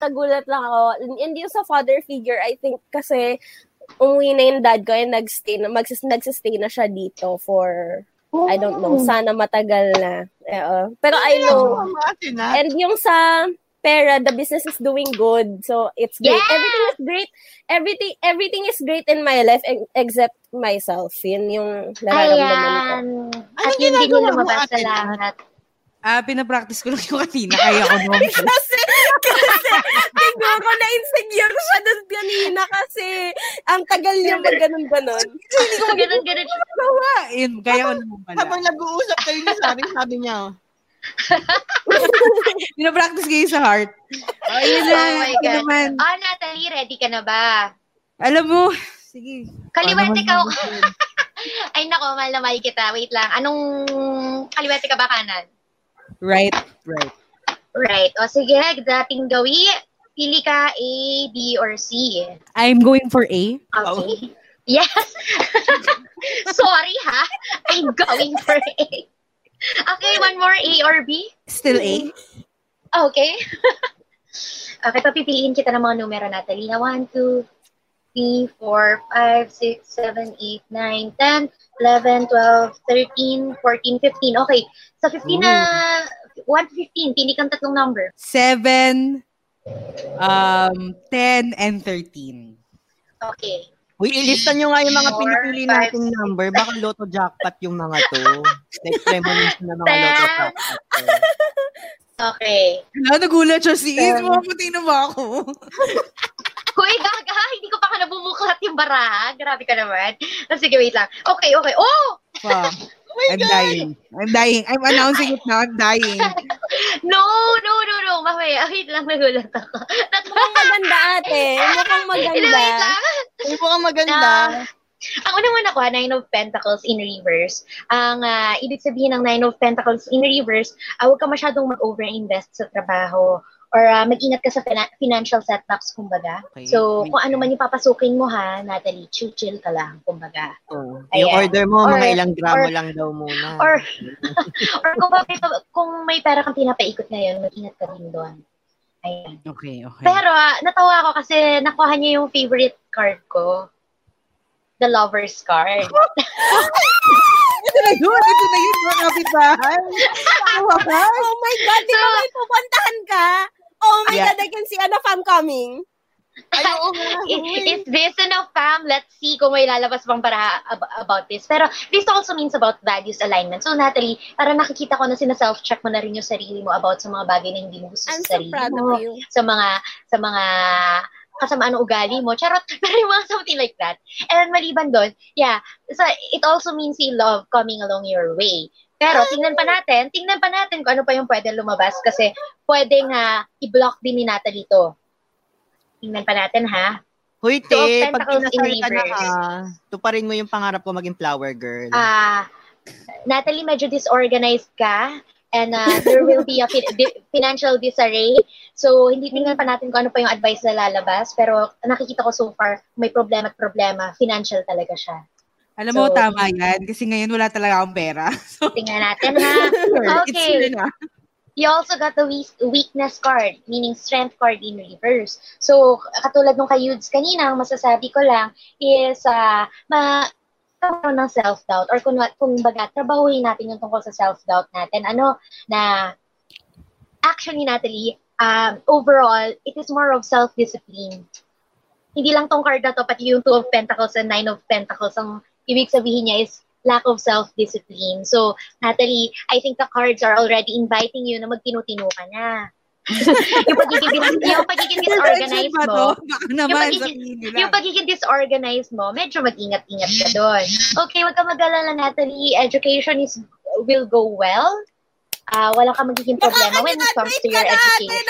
nagulat lang ako. And yung sa father figure, I think kasi umuwi na yung dad ko and nagstay na, magsis, nagsistay na siya dito for, I don't know, sana matagal na. Oo. Pero I know, and yung sa pera, the business is doing good. So, it's great. Yeah! Everything is great. Everything everything is great in my life ex- except myself. Yun yung nararamdaman ko. Ayan. At yun din yung lumabas sa lahat. Ah, pinapractice ko lang yung kanina, kaya ko naman. kasi, kasi, siguro na-insecure siya doon kanina kasi ang tagal niya mag ganon-ganon. Hindi ko Ganun, ganun. magawa. Yun, kaya ko naman pala. Habang nag-uusap kayo ni Sari, sabi niya, Pinapractice kayo sa heart. Ayun na. Oh my God. naman. Ah, Natalie, ready ka na ba? Alam mo, sige. Kaliwete Paano ka. Ay, nako, mahal na mahal kita. Wait lang. Anong kaliwete ka ba kanan? Right, right. Right. O sige, dating gawi. Pili ka A, B, or C. I'm going for A. Okay. Yes. Sorry ha. I'm going for A. more, A or B? Still A. Okay. okay, papipiliin kita ng mga numero, Natalie. Na 1, 2, 3, 4, 5, 6, 7, 8, 9, 10, 11, 12, 13, 14, 15. Okay. Sa 15 na, 1 to 15, pili kang tatlong number. 7, um, 10, and 13. Okay. Uy, ilista nyo nga yung mga Four, pinipili five, nating number. Baka lotto jackpot yung mga to. like, premonition na mga lotto Ten. jackpot. Okay. Wala, nagulat siya si Is. Ten. Maputi na ba ako? Hoy, gaga, hindi ko pa ka nabumuklat yung baraha. Grabe ka naman. Ah, Sige, wait lang. Okay, okay. Oh! Fuck. I'm dying. I'm dying. I'm announcing it now. I'm dying. No, no, no, no. Mamaya, wait lang, nagulat ako. Mukhang maganda ate. Mukhang maganda. Wait lang. Mukhang maganda. Ang unang una ko, Nine of Pentacles in reverse. Ang ah, ibig sabihin ng Nine of Pentacles in reverse, uh, huwag ka masyadong mag-overinvest sa trabaho or ah, mag-ingat ka sa fina- financial setbacks, kumbaga. Okay. So, kung ano man yung papasukin mo ha, Natalie, chill, chill ka lang, kumbaga. Oh, yung Ayan. order mo, mga Or- ilang gramo or- lang daw muna. Or, or kung, may, kung may pera kang pinapaikot ngayon, mag-ingat ka din doon. Ayan. Okay, okay. Pero ah, natawa ako kasi nakuha niya yung favorite card ko. The lover's card. ito na yun. Ito na yun, mga kapitbahay. Oh my God, di ba may pupuntahan ka? Oh my Yeah. God, I can see Anna Fam coming. Is, is this enough, fam? Let's see kung may lalabas bang para ab- about this. Pero this also means about values alignment. So, Natalie, para nakikita ko na sina-self-check mo na rin yung sarili mo about sa mga bagay na hindi mo gusto I'm sa so sarili proud mo. of you. Sa mga, sa mga kasamaan ng ugali mo. Charot. Pero mga something like that. And then, maliban doon, yeah, so it also means yung love coming along your way. Pero tingnan pa natin, tingnan pa natin kung ano pa yung pwede lumabas kasi pwedeng uh, i-block din ni Natalie to. Tingnan pa natin ha. Hoy, te, pag in kinasal ka na ha, tuparin mo yung pangarap ko maging flower girl. Ah, Natalie, medyo disorganized ka and uh, there will be a fi- di- financial disarray. So, hindi tingnan pa natin kung ano pa yung advice na lalabas. Pero nakikita ko so far, may problema at problema. Financial talaga siya. Alam mo, So, tama yan. Kasi ngayon wala talaga akong pera. So, Tingnan natin ha. Okay. na. You also got the weak- weakness card, meaning strength card in reverse. So, katulad nung kay Yudes kanina, ang masasabi ko lang is, uh, ma magkaroon ng self-doubt or kung, kung baga, trabahuin natin yung tungkol sa self-doubt natin. Ano, na actually, Natalie, um, overall, it is more of self-discipline. Hindi lang tong card na to, pati yung Two of Pentacles and Nine of Pentacles, ang ibig sabihin niya is lack of self-discipline. So, Natalie, I think the cards are already inviting you na magtinutino ka na. yung pagiging, yung pagiging disorganized mo, naman, pagiging- yung pagiging disorganized mo, medyo mag-ingat-ingat ka doon. Okay, wag ka mag-alala, Natalie. Education is will go well. Ah, wala ka magiging problema when it comes to your education.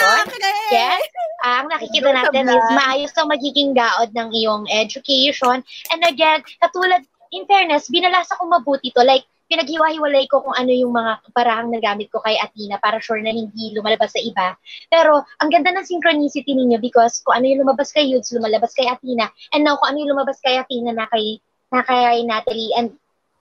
Yes. Ah, ang nakikita natin is maayos kang magiging gaod ng iyong education. And again, katulad, in fairness, binalasa ko mabuti to. Like, pinaghiwa-hiwalay ko kung ano yung mga parahang nagamit ko kay Athena para sure na hindi lumalabas sa iba. Pero, ang ganda ng synchronicity ninyo because kung ano yung lumabas kay Yudes, lumalabas kay Athena. And now, kung ano yung lumabas kay Athena na kay, na kay Natalie. And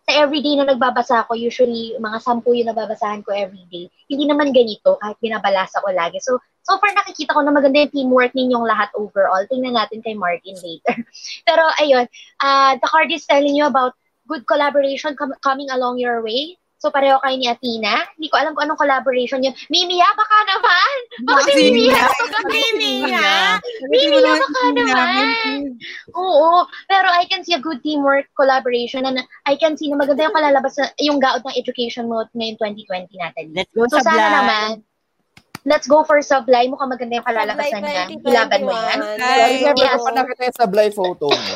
sa everyday na nagbabasa ko, usually mga sampu yung nababasahan ko everyday. Hindi naman ganito kahit binabalasa ko lagi. So, so far nakikita ko na maganda yung teamwork ninyong lahat overall. Tingnan natin kay Martin later. Pero ayun, uh, the card is telling you about good collaboration com- coming along your way. So pareho kayo ni Athena. Hindi ko alam kung anong collaboration yun. Mimiya, baka naman! Baka si Mimiya! Mimiya! Mimiya, baka naman! Oo, pero I can see a good teamwork collaboration and I can see na maganda yung kalalabas na, yung gaod ng education mo ngayong 2020 natin. Let's go So sa sana naman, let's go for Sublime. Mukhang maganda yung kalalabasan niya. Ilaban mo yan. Sorry, never Yes. ko pa nakita yung sablay photo mo.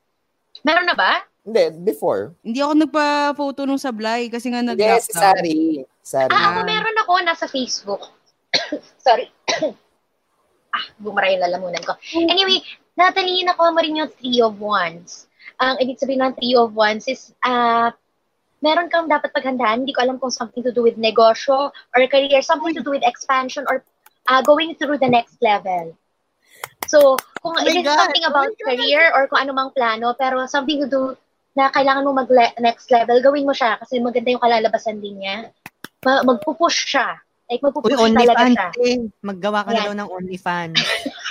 Meron na ba? Hindi, before. Hindi ako nagpa-photo nung sablay kasi nga Hindi, nag-lockdown. si Sari. Sari. Ah, ako meron ako nasa Facebook. Sorry. ah, bumara yung lalamunan ko. Anyway, Natalie, nakuha mo rin yung Three of Wands. Ang ibig sabihin ng Three of Wands is, ah, meron kang dapat paghandaan. Hindi ko alam kung something to do with negosyo or career, something to do with expansion or ah, going through the next level. So, kung Oh it is something about career or kung anumang plano, pero something to do na kailangan mo mag-next level, gawin mo siya kasi maganda yung kalalabasan din niya. ma- magpupush siya. Like, Uy, magpupush talaga OnlyFans siya. eh. Maggawa ka na Yan. daw ng OnlyFans.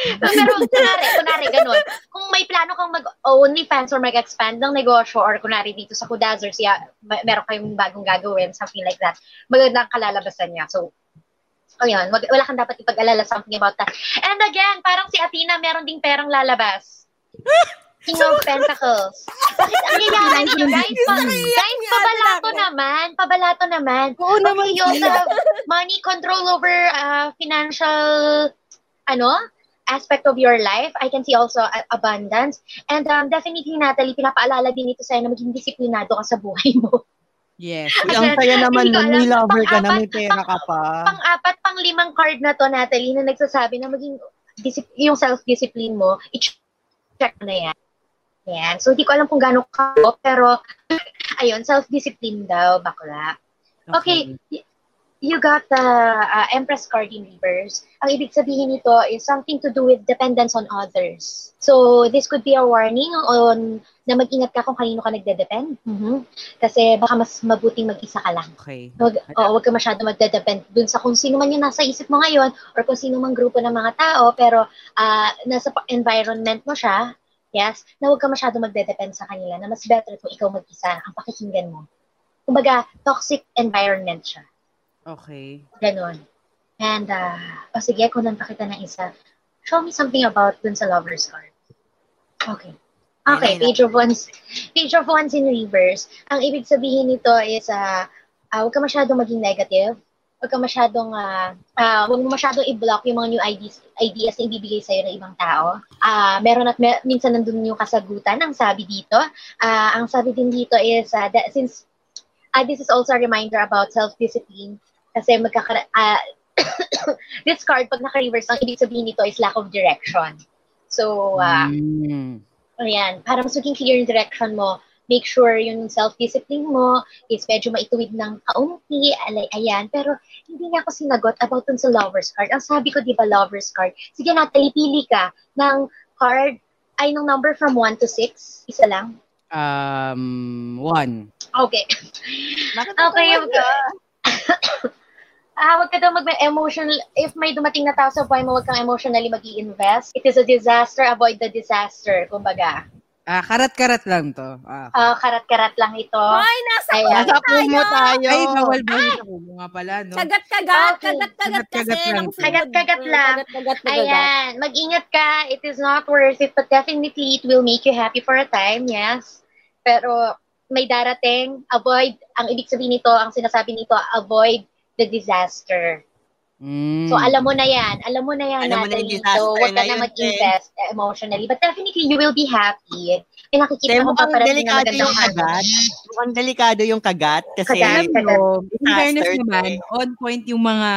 Pero kunwari, kunwari, ganun. Kung may plano kang mag-OnlyFans or mag-expand ng negosyo or kunwari dito sa Kudazzers, yeah, may- meron kayong bagong gagawin, something like that, magandang kalalabasan niya. So, o yun, wag, wala kang dapat ipag-alala something about that. And again, parang si Athena, meron ding perang lalabas. King of Pentacles. Bakit ang yayaman niyo, guys? Pa, guys, pabalato naman. Pabalato naman. Oo naman okay, also have money control over uh, financial, ano, aspect of your life. I can see also a- abundance. And um, definitely, Natalie, pinapaalala din ito sa'yo na maging disiplinado ka sa buhay mo. Yes. Uy, ang saya naman nun. May lover ka na, may pera ka pa. Pang-apat, pang-limang card na to, Natalie, na nagsasabi na maging disip- yung self-discipline mo, i-check mo na yan. Yan. So, hindi ko alam kung gano'n ka, pero, ayun, self-discipline daw, bakla. Okay, y- you got the uh, Empress card in reverse. Ang ibig sabihin nito is something to do with dependence on others. So, this could be a warning on na mag-ingat ka kung kanino ka nagde-depend. Mhm. Kasi baka mas mabuting mag-isa ka lang. Okay. Wag, oh, wag ka masyado magde-depend dun sa kung sino man yung nasa isip mo ngayon or kung sino mang grupo ng mga tao, pero ah, nasa environment mo siya, yes, na wag ka masyado magde-depend sa kanila, na mas better kung ikaw mag-isa ang pakikinggan mo. Kumbaga, toxic environment siya. Okay. Ganon. And, uh, o sige, kunan pa kita ng isa. Show me something about dun sa lover's card. Okay. Okay, page of wands. Page of wands in reverse. Ang ibig sabihin nito is, uh, uh, huwag ka masyadong maging negative. Huwag ka masyadong, uh, uh, huwag mo masyadong i-block yung mga new ideas, ideas na ibibigay sa'yo ng ibang tao. Ah, meron at mer- minsan nandun yung kasagutan, ang sabi dito. Ah, ang sabi din dito is, uh, that since uh, this is also a reminder about self-discipline, kasi magkakara- ah, this card, pag naka-reverse, ang ibig sabihin nito is lack of direction. So, uh, Mm. Ayan, para mas maging clear yung direction mo, make sure yung self-discipline mo is medyo maituwid ng kaunti, alay, ayan. Pero hindi niya ako sinagot about dun sa lover's card. Ang sabi ko, di ba, lover's card? Sige, Natalie, pili ka ng card, ay, ng number from 1 to 6. Isa lang. Um, one. Okay. okay, okay. Ah, wag ka daw mag-emotional, if may dumating na tao sa buhay mo, wag kang emotionally mag invest It is a disaster, avoid the disaster, kumbaga. Ah, karat-karat lang to. Ah. Ah, karat-karat lang ito. Hoy, nasa Ayan. Nasa kumo tayo. Ay, bawal ba sa kubo nga pala, no? Kagat-kagat, Okay. kagat-kagat kasi Kagat-kagat lang. Kagat-kagat lang. Kagat-kagat kagat. Ayan, mag-ingat ka. It is not worth it, but definitely it will make you happy for a time, yes. Pero may darating, avoid, ang ibig sabihin nito, ang sinasabi nito, avoid the disaster. Mm. So, alam mo na yan. Alam mo na yan, Alam mo na yung Natalie. disaster So, huwag ka na mag-invest eh, emotionally. But definitely, you will be happy. May nakikita mo mukhang paparating na delikado magandang yung kagat. Mukhang delikado yung kagat. Kasi Kagat, kagat. So, in fairness Disaster naman, eh. on point yung mga,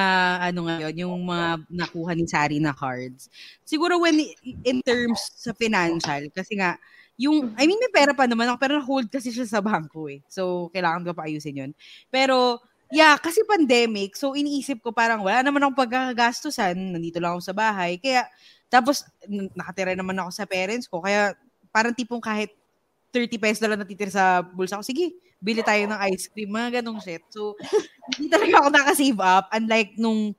ano ngayon, yung mga nakuha ni Sari na cards. Siguro when, in terms sa financial, kasi nga, yung, I mean, may pera pa naman ako, pero na-hold kasi siya sa bangko eh. So, kailangan ko pa ayusin yun. Pero, yeah, kasi pandemic, so iniisip ko parang wala naman akong pagkakagastusan, nandito lang ako sa bahay. Kaya, tapos, nakatira naman ako sa parents ko, kaya parang tipong kahit 30 pesos na lang natitira sa bulsa ko, sige, bili tayo ng ice cream, mga ganong shit. So, hindi talaga ako nakasave up, unlike nung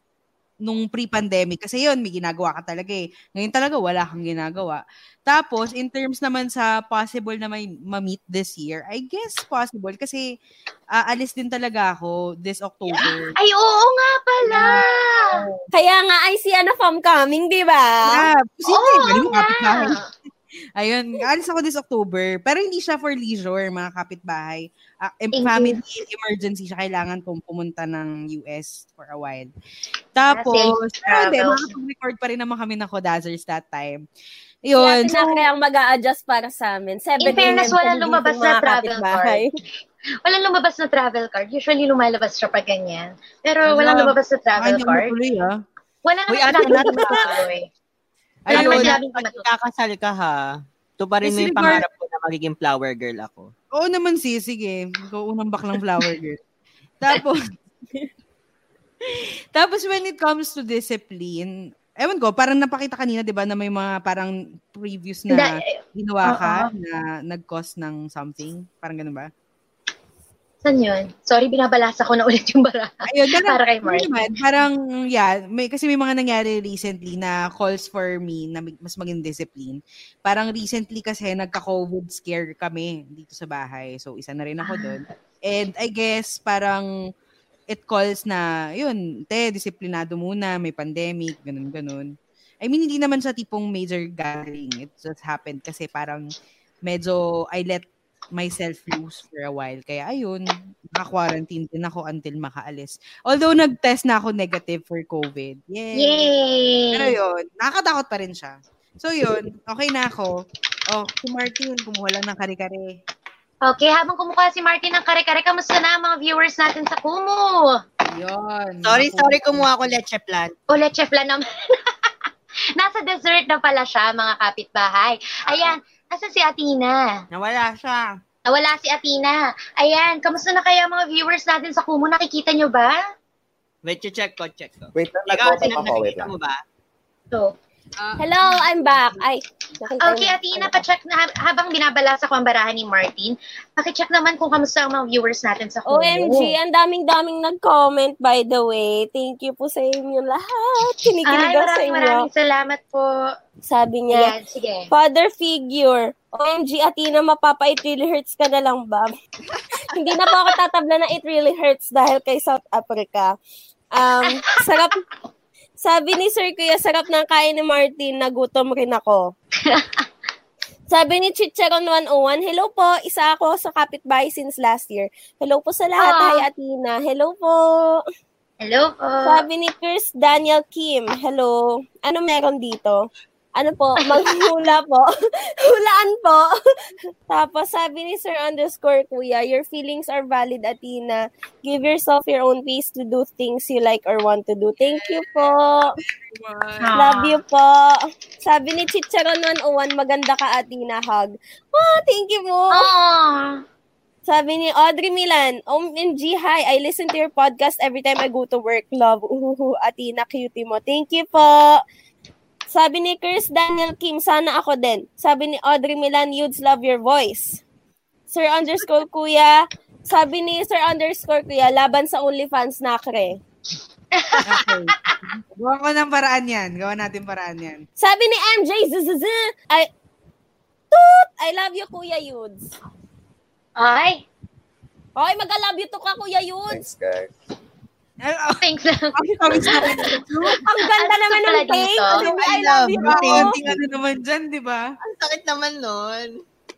nung pre-pandemic. Kasi yun, may ginagawa ka talaga eh. Ngayon talaga, wala kang ginagawa. Tapos, in terms naman sa possible na may ma-meet this year, I guess possible. Kasi, aalis din talaga ako this October. Ay, oo nga pala! Kaya nga, I see ano from coming, di ba? Yeah, sige, mo nga! kapitbahay. Ayun, alis ako this October. Pero hindi siya for leisure, mga kapitbahay. Ah, Thank family emergency siya. Kailangan kong pumunta ng US for a while. Tapos, hindi, travel. makakapag-record pa rin naman kami ng Kodazers that time. Kaya Yun. So, pinakayang mag a-adjust para sa amin. 7 In fairness, walang lumabas na travel kapitbahay. Walang lumabas na travel card. Usually, lumalabas siya pag ganyan. Pero Ano? walang lumabas na travel Ay, card. natuloy, ah. Wala Uy, naman ano, sinabing ano, matutuloy. Wala Ayun, naman sinabing pag matutuloy. kakasal ka ha, to pa rin mo yung pangarap ko na magiging flower girl ako. Oo naman si, sige. Ikaw unang baklang flower girl. Tapos, tapos when it comes to discipline, ewan ko, parang napakita kanina, di ba, na may mga parang previews na Da- ginawa ka Oo. na nag-cause ng something. Parang ganun ba? Saan yun? Sorry, binabalasa ko na ulit yung baraha. Ayun, parang, para kay Mark. naman, parang, yeah, may, kasi may mga nangyari recently na calls for me na mas maging discipline. Parang recently kasi nagka-COVID scare kami dito sa bahay. So, isa na rin ako doon. And I guess, parang it calls na, yun, te, disiplinado muna, may pandemic, ganun, ganun. I mean, hindi naman sa tipong major gathering. It just happened kasi parang medyo I let myself loose for a while. Kaya ayun, naka-quarantine din ako until makaalis. Although nag-test na ako negative for COVID. Yay! Yay! Pero yun, nakakatakot pa rin siya. So yun, okay na ako. Oh, si Martin, kumuha lang ng kare-kare. Okay, habang kumukuha si Martin ng kare-kare, kamusta na mga viewers natin sa Kumu? Yun. Sorry, sorry, kumuha ko leche plan. O, leche flan naman. Nasa dessert na pala siya, mga kapitbahay. Ayan, nasa si Atina? Nawala siya. Nawala si Atina. Ayan, kamusta na kaya mga viewers natin sa Kumu? Nakikita nyo ba? Wait, check ko, check ko. Wait lang, Ikaw, nag-open ako. Wait nakikita lang. mo ba? So, Hello, I'm back. Ay, Okay. Atina, pacheck na habang binabalasa ko ang barahan ni Martin, pakicheck naman kung kamusta ang mga viewers natin sa Kumu. OMG, ang daming-daming nag-comment by the way. Thank you po sa inyo lahat. Ay, Kinikilig ako sa maraming inyo. maraming salamat po. Sabi niya, Ayan, sige. father figure. OMG, Atina, mapapa, it really hurts ka na lang, ba? Hindi na po ako tatabla na it really hurts dahil kay South Africa. Um, sarap, sabi ni Sir Kuya, sarap ng kain ni Martin, nagutom rin ako. Sabi ni Chicharon 101, hello po, isa ako sa kapitbahay since last year. Hello po sa lahat. Ah. Hi, Atina. Hello po. Hello po. Sabi ni Chris Daniel Kim, hello. Ano meron dito? Ano po? Manghula po. Hulaan po. Tapos sabi ni Sir underscore Kuya, your feelings are valid, Atina. Give yourself your own pace to do things you like or want to do. Thank you po. Love you po. Sabi ni Chicharon 101, maganda ka, Atina. Hug. Oh, thank you po. Aww. Sabi ni Audrey Milan, OMG, hi, I listen to your podcast every time I go to work. Love, uhuhu, Atina, cutie mo. Thank you po. Sabi ni Chris Daniel Kim, sana ako din. Sabi ni Audrey Milan, you'ds love your voice. Sir underscore kuya, sabi ni Sir underscore kuya, laban sa OnlyFans na kre. Okay. Gawa ko ng paraan yan. Gawa natin paraan yan. Sabi ni MJ, zzz, I, toot, I love you kuya Yudes. Ay, Okay, mag-love you to ka kuya Yudes. Thanks, guys. Thanks lang. Ang ganda naman ng take. Sabi, I love you. Konting ano naman dyan, di ba? Ang sakit naman nun.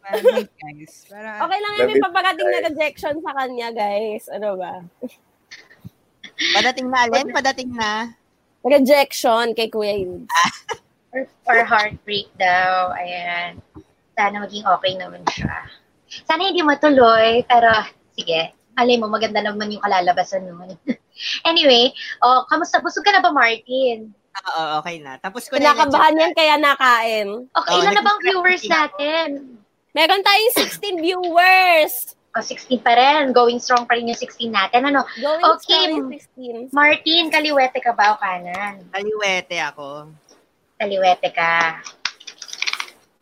Parang, guys. Para, Okay lang yan, may it, paparating na rejection sa kanya, guys. Ano ba? Padating na, Alin? Padating na. Rejection kay Kuya Yudes. Or, or heartbreak daw. Ayan. Sana maging okay naman siya. Sana hindi matuloy, pero sige. Alay mo, maganda naman yung kalalabasan nun. anyway, oh, kamusta? Busog ka na ba, Martin? Oo, okay na. Tapos ko na yung Kinakabahan yan kaya nakain. Okay, Oh, ilan na bang viewers natin? Meron tayong 16 viewers. Oh, 16 pa rin. Going strong pa rin yung 16 natin. Ano? Going Okay. strong yung 16. Martin, kaliwete ka ba o kanan? Kaliwete ako. Kaliwete ka.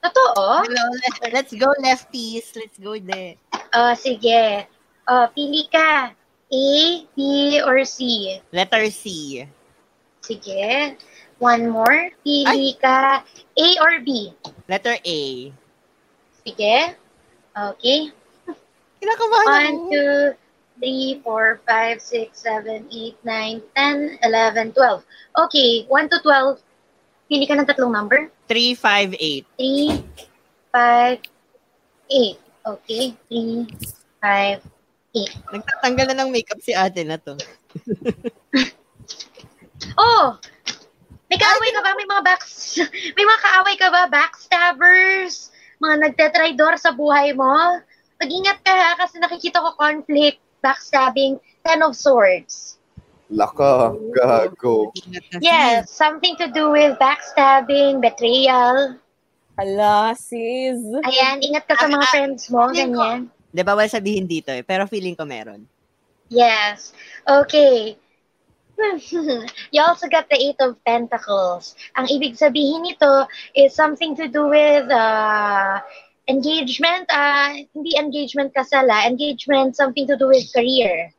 Totoo? Hello, let's, let's go lefties. Let's go there. Oh, sige. Oh, pili ka. A, B, or C? Letter C. Sige. One more. Pili ka. A or B? Letter A. Sige. Okay. Kinakabahan One, ako. two, three, four, five, six, seven, eight, nine, ten, eleven, twelve. Okay. One to twelve. Pili ka ng tatlong number. 3, 5, 8. Three, five, eight. Okay. Three, five, eight. Nagtatanggal na ng makeup si ate na to. Oh! May kaaway ka ba? May mga backs... May mga kaaway ka ba? Backstabbers? Mga nagtetridor sa buhay mo? Mag-ingat ka ha kasi nakikita ko conflict, backstabbing, ten of swords. Laka, gago. Yes, something to do with backstabbing, betrayal. Hala, sis. Ayan, ingat ka sa mga friends mo, ganyan. Di bawal sabihin dito eh, pero feeling ko meron. Yes. Okay. you also got the Eight of Pentacles. Ang ibig sabihin nito is something to do with uh, engagement, ah hindi engagement kasala. Engagement, something to do with career.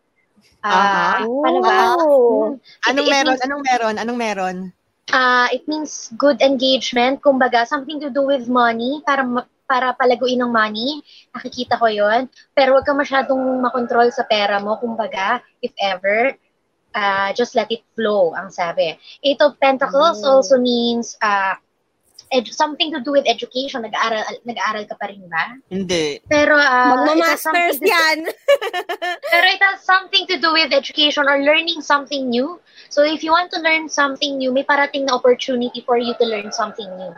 Ah, Aha. paano ba? Oh. Hmm. Anong It- it meron? means- Anong meron? Anong meron? Ah, it means good engagement, kumbaga something to do with money para ma- para palaguin ng money. Nakikita ko 'yon. Pero wag ka masyadong makontrol sa pera mo, kumbaga, if ever, ah, just let it flow, ang sabi. Eight of Pentacles also means ah ed- something to do with education. Nag-aaral nag-aaral ka pa rin ba? Hindi. Pero it has Magma-masters something to do- yan. pero it has something to do with education or learning something new. So if you want to learn something new, may parating na opportunity for you to learn something new.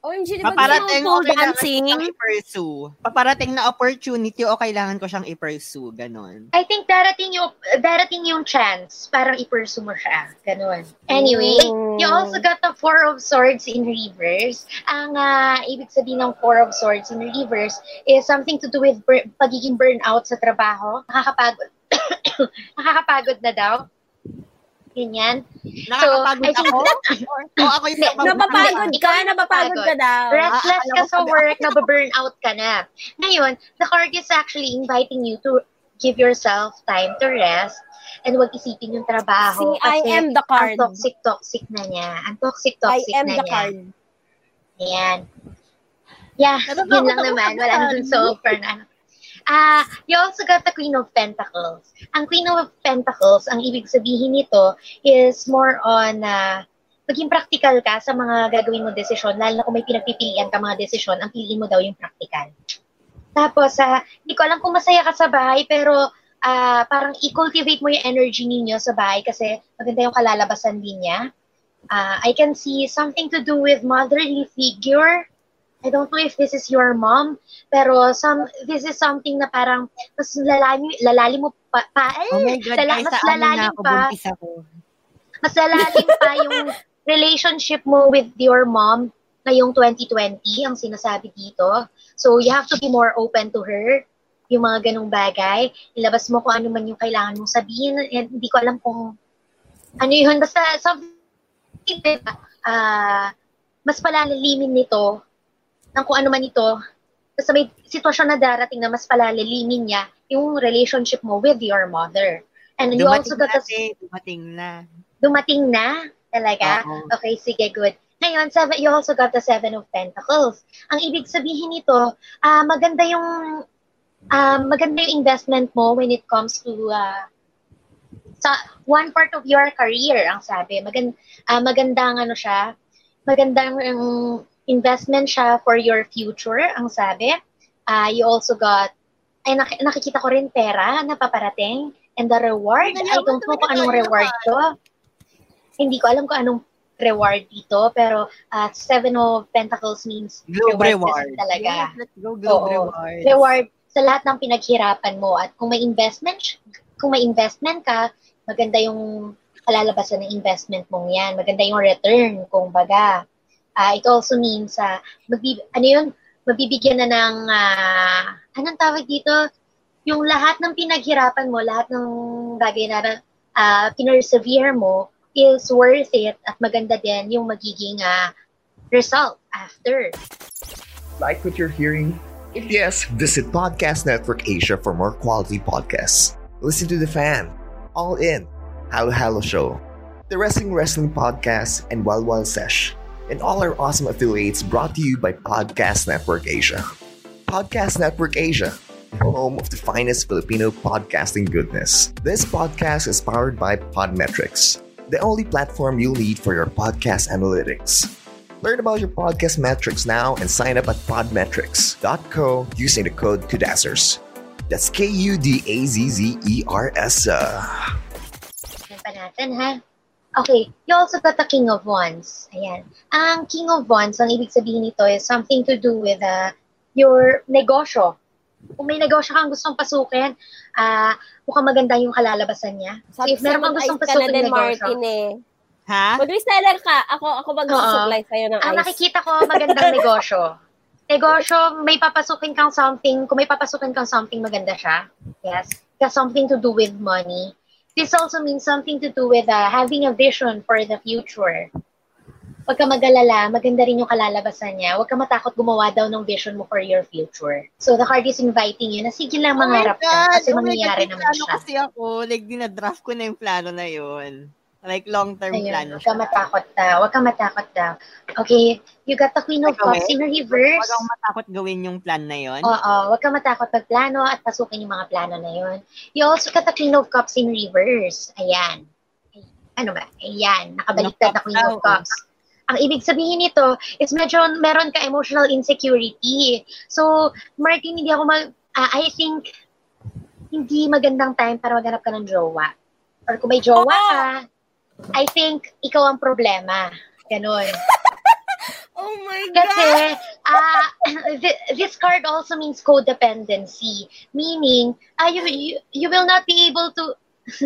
OMG, di ba Paparating ko dancing? siyang i-pursue? Paparating na opportunity o kailangan ko siyang i-pursue? Ganon. I think darating yung darating yung chance parang i-pursue mo siya. Ganun. Anyway, Mm. you also got the Four of Swords in reverse. Ang ah, ibig sabihin ng Four of Swords in reverse is something to do with bur- pagiging burnout sa trabaho. Nakakapagod. Nakakapagod na daw. Ganyan. Nakakapagod I think- ako? o ako yung Napapagod Ikaw ka, napapagod ka daw. Restless ka sa work, nababurn out ka na. Ngayon, the card is actually inviting you to give yourself time to rest and wag isipin yung trabaho. See, I kasi am the card. Ang toxic-toxic na niya. Ang I toxic-toxic am na the niya. card. Ayan. Yeah, ba yun lang naman. Wala nang so offer na. Ah, you also got the Queen of Pentacles. Ang Queen of Pentacles, ang ibig sabihin nito is more on uh, maging practical ka sa mga gagawin mo desisyon, lalo na kung may pinagpipilian ka mga desisyon, ang piliin mo daw yung practical. Tapos, ah, hindi ko alam kung masaya ka sa bahay, pero ah, parang i-cultivate mo yung energy ninyo sa bahay kasi maganda yung kalalabasan din niya. Ah, I can see something to do with motherly figure. I don't know if this is your mom, pero some this is something na parang mas lalalim, lalalim mo pa, pa eh, Oh my God, lala- mas na lalalim ako, pa, ako. mas lalalim pa yung relationship mo with your mom ngayong 2020, ang sinasabi dito. So, you have to be more open to her, yung mga ganong bagay. Ilabas mo kung ano man yung kailangan mong sabihin. And hindi ko alam kung ano yun. Basta, something, ah, mas palalalimin nito ng kung ano man ito. Basta may sitwasyon na darating na mas palalalimin niya yung relationship mo with your mother. And you also Dumating got na, the te. Dumating na. dumating na talaga. Oo. Okay, sige, good. Ngayon, seven, you also got the Seven of Pentacles. Ang ibig sabihin nito, ah maganda yung ah, maganda yung investment mo when it comes to ah, sa one part of your career, ang sabi. Magand, ah, magandang ano siya, magandang um, investment siya for your future, ang sabi. Ah, you also got, ay nak- nakikita ko rin pera na paparating and the reward. I don't know kung anong reward to. Hindi ko alam kung anong reward dito, pero uh, Seven of Pentacles means Globe reward reward. talaga. Yes, let's go Globe Oo. reward. Reward sa lahat ng pinaghirapan mo. At kung may investment, kung may investment ka, maganda yung kalalabasan ng investment mong yan. Maganda yung return, kung baga. Ah, it also means, uh, magbib- ano yun, mabibigyan na ng, ah, anong tawag dito? Yung lahat ng pinaghirapan mo, lahat ng bagay na uh, pinersevere mo, is worth it at maganda din yung magiging ah, result after. Like what you're hearing? If yes, visit Podcast Network Asia for more quality podcasts. Listen to The Fan, All In, Halo Halo Show, The Wrestling Wrestling Podcast, and Wild Wild Sesh, and all our awesome affiliates brought to you by Podcast Network Asia. Podcast Network Asia, home of the finest Filipino podcasting goodness. This podcast is powered by Podmetrics, the only platform you'll need for your podcast analytics. Learn about your podcast metrics now and sign up at podmetrics.co using the code KUDAZZERS. That's K U D A Z Z E R S. Okay, you also got the King of Wands. Ayan. Ang King of Wands, ang ibig sabihin nito is something to do with uh, your negosyo. Kung may negosyo kang gustong pasukin, ah mukhang maganda yung kalalabasan niya. So, if meron kang gustong na pasukin din, negosyo, Martin eh. Ha? Mag-reseller ka. Ako, ako mag-supply sa'yo ng ang ice. nakikita ko magandang negosyo. Negosyo, may papasukin kang something, kung may papasukin kang something, maganda siya. Yes. Got something to do with money. This also means something to do with uh, having a vision for the future. Huwag ka mag-alala, maganda rin yung kalalabasan niya. Huwag ka matakot gumawa daw ng vision mo for your future. So the card is inviting you na sige lang mangarap ka kasi Oh mangyayari naman siya. kasi ako, like, dinadraft ko na yung plano na yun. Like, long-term Ayun, plan huwag ka matakot daw. Huwag ka matakot daw. Okay, you got the Queen of Cups in reverse. Huwag akong matakot gawin yung plan na yun. Oo, huwag ka matakot magplano at pasukin yung mga plano na yun. You also got the Queen of Cups in reverse. Ayan. Ano ba? Ayan, nakabaliktad na Queen of Cups. Ang ibig sabihin nito is medyo meron ka emotional insecurity. So, Martin, hindi ako mag... ah, I think, hindi magandang time para maghanap ka ng jowa. Or kung may jowa ka, I think ikaw ang problema. Ganon. Oh my Kasi, ah th- this card also means codependency. Meaning, ah you, you, you will not be able to,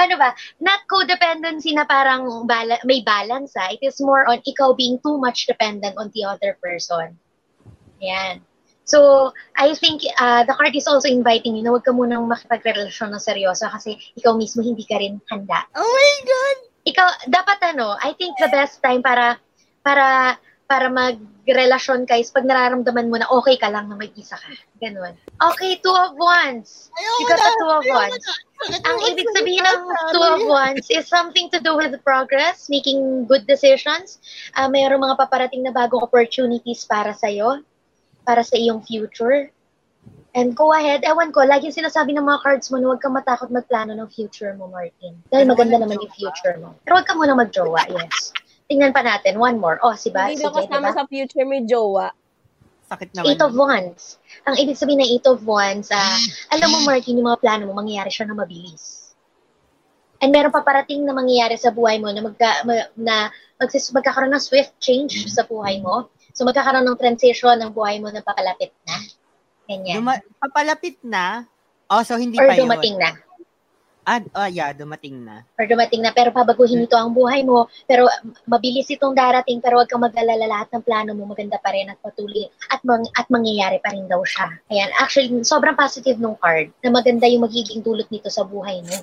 paano ba? Not codependency na parang bala, may balance ah. It is more on ikaw being too much dependent on the other person. Yan. So, I think uh, the card is also inviting you na huwag ka munang makipagrelasyon ng seryoso kasi ikaw mismo hindi ka rin handa. Oh my God! Ikaw, dapat ano, I think the best time para, para, para magrelasyon ka is pag nararamdaman mo na okay ka lang na mag-isa ka. Ganun. Okay, two of wands. You got the two of wands. Ang ibig sabihin ng two of wands is something to do with progress, making good decisions. Uh, mayroong mga paparating na bagong opportunities para sa'yo, para sa iyong future. And go ahead, ewan ko, laging sinasabi ng mga cards mo na huwag kang matakot magplano ng future mo, Martin. Dahil maganda naman yung future mo. Pero huwag ka muna magjowa, yes. Tingnan pa natin, one more. Oh, si ba? Hindi Sige, kasama diba? sa future may jowa. Sakit Eight of Wands. Ang ibig sabihin ng Eight of Wands, ah, alam mo, Martin, yung mga plano mo, mangyayari siya na mabilis. And meron pa parating na mangyayari sa buhay mo na, magka, ma- na magsis, magkakaroon ng swift change sa buhay mo. So magkakaroon ng transition ng buhay mo na papalapit na. Ganyan. Duma- papalapit na? Oh, so hindi Or pa yun. dumating na. Ah, oh, yeah, dumating na. Or dumating na, pero pabaguhin ito ang buhay mo. Pero mabilis itong darating, pero huwag kang mag-alala lahat ng plano mo, maganda pa rin at patuloy. At, mang, at mangyayari pa rin daw siya. Ayan, actually, sobrang positive nung card na maganda yung magiging dulot nito sa buhay mo.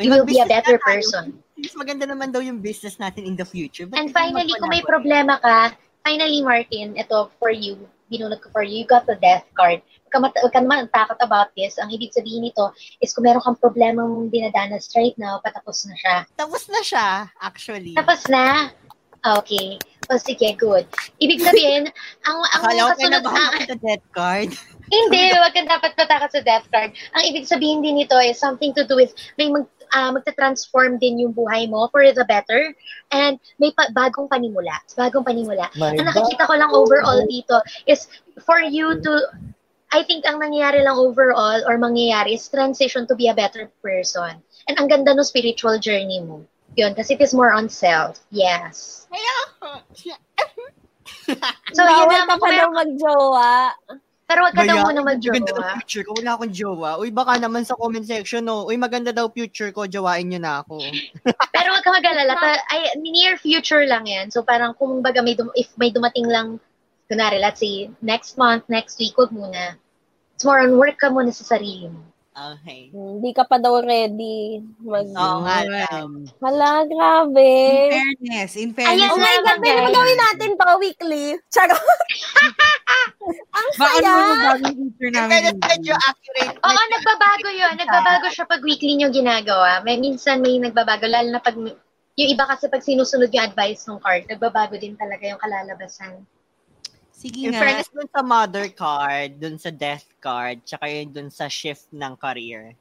Uy, You will be a better tayo. person. Mas maganda naman daw yung business natin in the future. Ba't And finally, kung may problema ka, finally, Martin, ito for you, binunod ko for you, you got the death card. Huwag ka, ka naman takot about this. Ang ibig sabihin nito is kung meron kang problema mong dinadanas right now, patapos na siya. Tapos na siya, actually. Tapos na? Okay. O sige, good. Ibig sabihin, ang, ang Akala ko kasunod, ang, ako sa death card. hindi, wag kang dapat patakot sa death card. Ang ibig sabihin din nito is something to do with, may mag, ah, magta-transform din yung buhay mo for the better. And may pa- bagong panimula. Bagong panimula. My ang nakikita ko lang overall dito is for you to, I think ang nangyayari lang overall or mangyayari is transition to be a better person. And ang ganda no spiritual journey mo. Yun, kasi it is more on self. Yes. So, yun Bawal lang. ka pa daw magjowa. Pero wag ka daw Gaya, muna Maganda daw mag-jowa. future ko. Wala akong jowa. Uy, baka naman sa comment section, no. Uy, maganda daw future ko. Jowain nyo na ako. Pero wag ka mag-alala. Ta- ay, near future lang yan. So parang kung baga may dum- if may dumating lang, kunwari, let's say, next month, next week, wag muna. It's more on work ka muna sa sarili mo. Okay. Hindi ka pa daw ready. Mag- Oo nga lang. Hala, grabe. In fairness, in fairness. Ayan Oh my God, pwede ba guys. gawin natin pa weekly? Charot. Ang saya. feature namin. Pero medyo accurate. Oo, nagbabago yun. Nagbabago siya pag weekly nyo ginagawa. May, minsan may nagbabago. Lalo na pag, yung iba kasi pag sinusunod yung advice ng card, nagbabago din talaga yung kalalabasan. Sige In nga. fairness dun sa mother card, dun sa death card, tsaka yun dun sa shift ng career.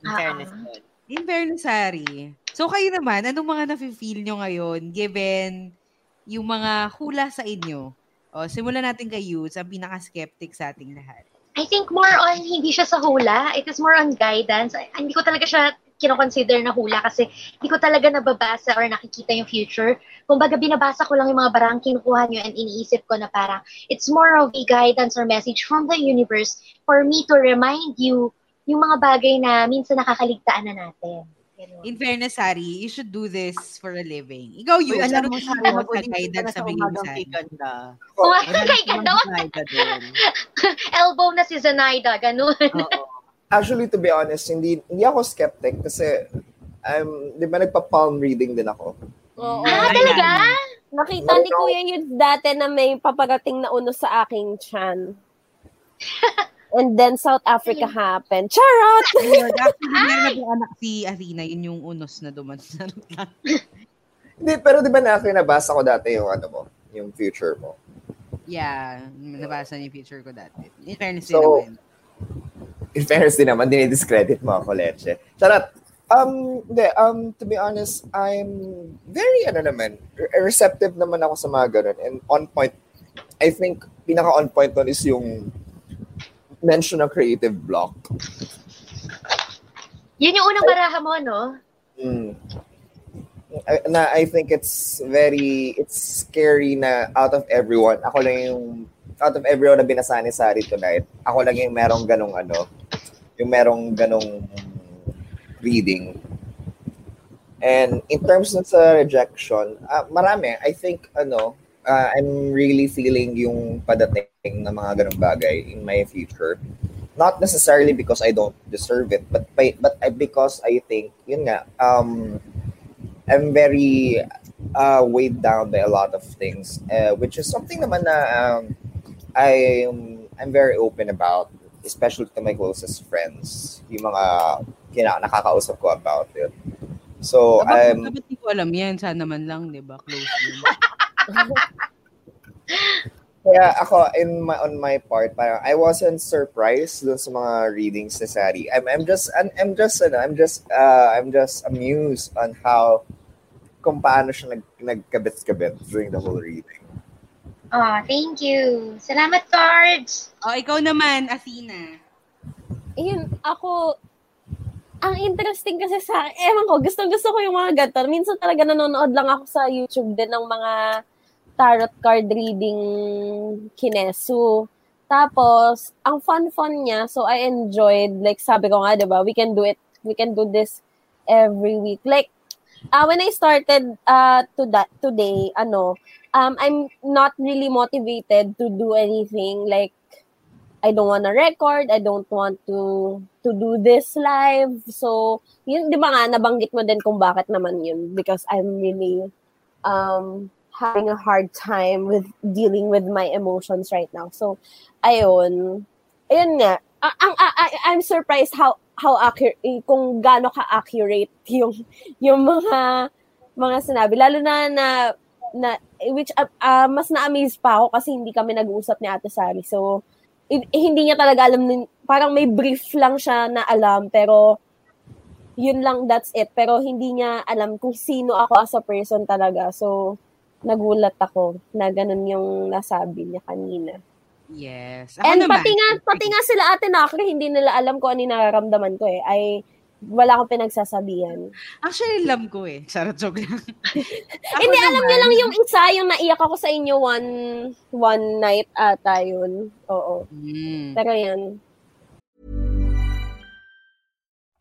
In Ah, fairness dun. In fairness, Sari. So kayo naman, anong mga nafe-feel nyo ngayon given yung mga hula sa inyo? O, simulan natin kay Yuz, ang pinaka-skeptic sa ating lahat. I think more on, hindi siya sa hula. It is more on guidance. Ay, Hindi ko talaga siya kinoconsider na hula kasi hindi ko talaga nababasa or nakikita yung future. Kumbaga, binabasa ko lang yung mga barang kinukuha nyo and iniisip ko na parang it's more of a guidance or message from the universe for me to remind you yung mga bagay na minsan nakakaligtaan na natin. In fairness, Sari, you should do this for a living. Ikaw, Uy, Yuz, alam ano mo, Sari, mo sa guidance punta na na bigay sa mo sa atin? Ganda. Oh, Naida dun. Elbow na si Zenaida, ganun. Actually, to be honest, hindi hindi ako skeptic kasi um, di ba nagpa-palm reading din ako. Oo. Ah, talaga? Nakita ni Kuya yun dati na may paparating na uno sa aking chan. And then South Africa happened. Charot! Ayun, actually, meron anak si Athena, yun yung unos na duman. Lang. Hindi, pero di ba na nabasa ko dati yung ano mo, yung future mo. yeah, nabasa niyo yung future ko dati. In fairness din So, naman. in fairness din naman, dinidiscredit mo ako, Leche. Charot. Um, hindi, um, to be honest, I'm very, ano naman, re- receptive naman ako sa mga ganun. And on point, I think, pinaka on point nun is yung mention ng creative block. Yun yung unang baraha mo, no? Mm. I- na I think it's very it's scary na out of everyone ako lang yung out of everyone na binasa ni Sari tonight ako lang yung merong ganong ano yung merong ganong reading and in terms nun sa rejection ah, marami I think ano ah, I'm really feeling yung padating na mga ganong bagay in my future not necessarily because I don't deserve it but but I, because I think yun nga um I'm very uh, weighed down by a lot of things, uh, which is something naman na um, I'm, I'm very open about, especially to my closest friends, yung mga kina, nakakausap ko about it. So, Dapat, I'm, dapat di ko alam yan. Sana man lang, di ba? Close. kaya ako, in my, on my part, parang I wasn't surprised dun sa mga readings ni Sari. I'm, I'm just, I'm, I'm just, ano, I'm just, uh, I'm just amused on how, kung paano siya nag, nagkabit-kabit during the whole reading. Oh, thank you. Salamat, Cards. oh, ikaw naman, Athena. Ayun, ako, ang interesting kasi sa, ewan ko, gustong-gusto ko yung mga ganito. Minsan talaga nanonood lang ako sa YouTube din ng mga tarot card reading kinesu. Tapos, ang fun-fun niya, so I enjoyed, like sabi ko nga, di ba, we can do it, we can do this every week. Like, uh, when I started uh, to that today, ano, um, I'm not really motivated to do anything. Like, I don't want to record. I don't want to to do this live. So, yun, di ba nga, nabanggit mo din kung bakit naman yun. Because I'm really um, having a hard time with dealing with my emotions right now. So, ayun. Ayun nga. Ang, I'm surprised how how accurate, kung gaano ka-accurate yung, yung mga, mga sinabi. Lalo na na, na which uh, uh, mas na-amaze pa ako kasi hindi kami nag-uusap ni Ate Sally. So, hindi niya talaga alam, nin- parang may brief lang siya na alam, pero yun lang, that's it. Pero hindi niya alam kung sino ako as a person talaga. So, nagulat ako na ganun yung nasabi niya kanina. Yes. Ako And naman, pati nga, pati nga sila ate Nakri, hindi nila alam kung ano yung nararamdaman ko eh. Ay, wala akong pinagsasabihan. Actually, alam ko eh. Charot joke lang. Hindi, alam naman- niyo lang yung isa, yung naiyak ako sa inyo one one night ata yun. Oo. Mm. Pero yan.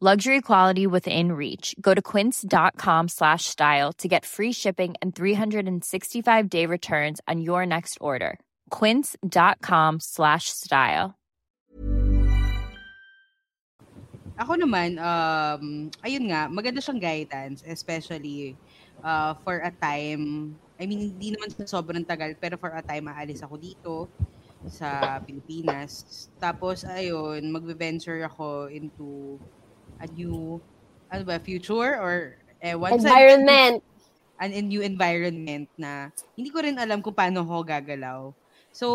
Luxury quality within reach. Go to quince.com slash style to get free shipping and 365 day returns on your next order. Quince.com slash style. Ako naman, um, ayun nga, maganda siyang guidance, especially uh, for a time, I mean, hindi naman sa sobrang tagal, pero for a time, aalis ako dito sa Pilipinas. Tapos, ayun, magbe-venture ako into a new, ano ba, future or eh, once I- Environment. an a new environment na hindi ko rin alam kung paano ako gagalaw. So,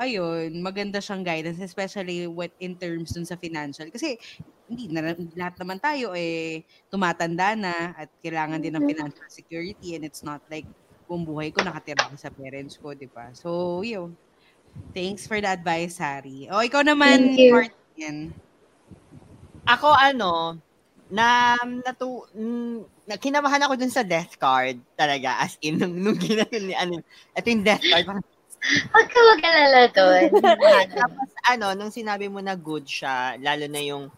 ayun, maganda siyang guidance, especially what in terms dun sa financial. Kasi, hindi na, lahat naman tayo eh, tumatanda na at kailangan din ng financial security and it's not like buong buhay ko nakatira ako sa parents ko, di ba? So, yun. Thanks for the advice, Harry. O, ikaw naman, Thank you. Martin. Ako ano, na natu na kinamahan ako dun sa death card talaga as in nung, nung ginano ni ano ito yung death card Huwag ka mag-alala doon. Tapos ano, nung sinabi mo na good siya, lalo na yung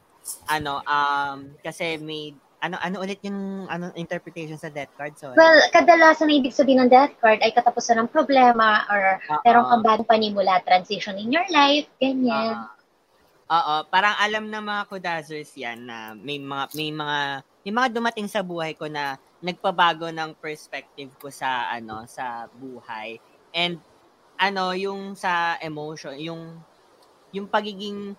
ano, um, kasi may ano ano ulit yung ano interpretation sa death card so Well, kadalasan na ibig sabihin ng death card ay katapusan ng problema or Oo. meron kang bagong panimula, transition in your life, ganyan. Oo, parang alam ng mga kudazers yan na may mga may mga may mga dumating sa buhay ko na nagpabago ng perspective ko sa ano sa buhay. And ano yung sa emotion, yung yung pagiging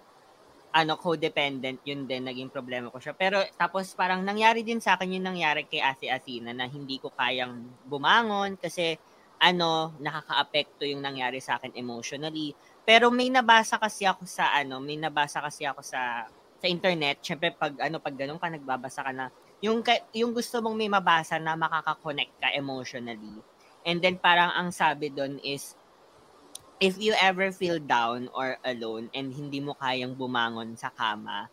ano codependent yun din naging problema ko siya. Pero tapos parang nangyari din sa akin yung nangyari kay Ate Asina na hindi ko kayang bumangon kasi ano nakakaapekto yung nangyari sa akin emotionally. Pero may nabasa kasi ako sa ano, may nabasa kasi ako sa sa internet. Syempre pag ano pag ganun ka nagbabasa ka na yung yung gusto mong may mabasa na makaka-connect ka emotionally. And then parang ang sabi doon is if you ever feel down or alone and hindi mo kayang bumangon sa kama,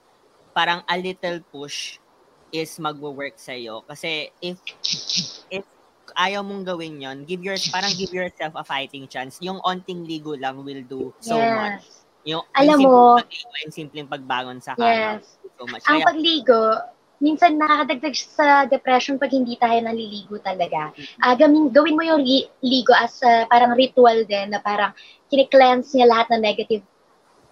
parang a little push is magwo-work sa iyo kasi if if ayaw mong gawin yon give your parang give yourself a fighting chance yung onting ligo lang will do so Yes. much yung, Alam yung mo- pagligo and simpleng pagbangon sa kama Yes. so much Ang Kaya- pagligo, minsan nakakadagdag sa depression pag hindi tayo naliligo talaga. Ah, gawin, gawin mo yung ligo as ah, parang ritual din na parang kine-cleanse niya lahat ng negative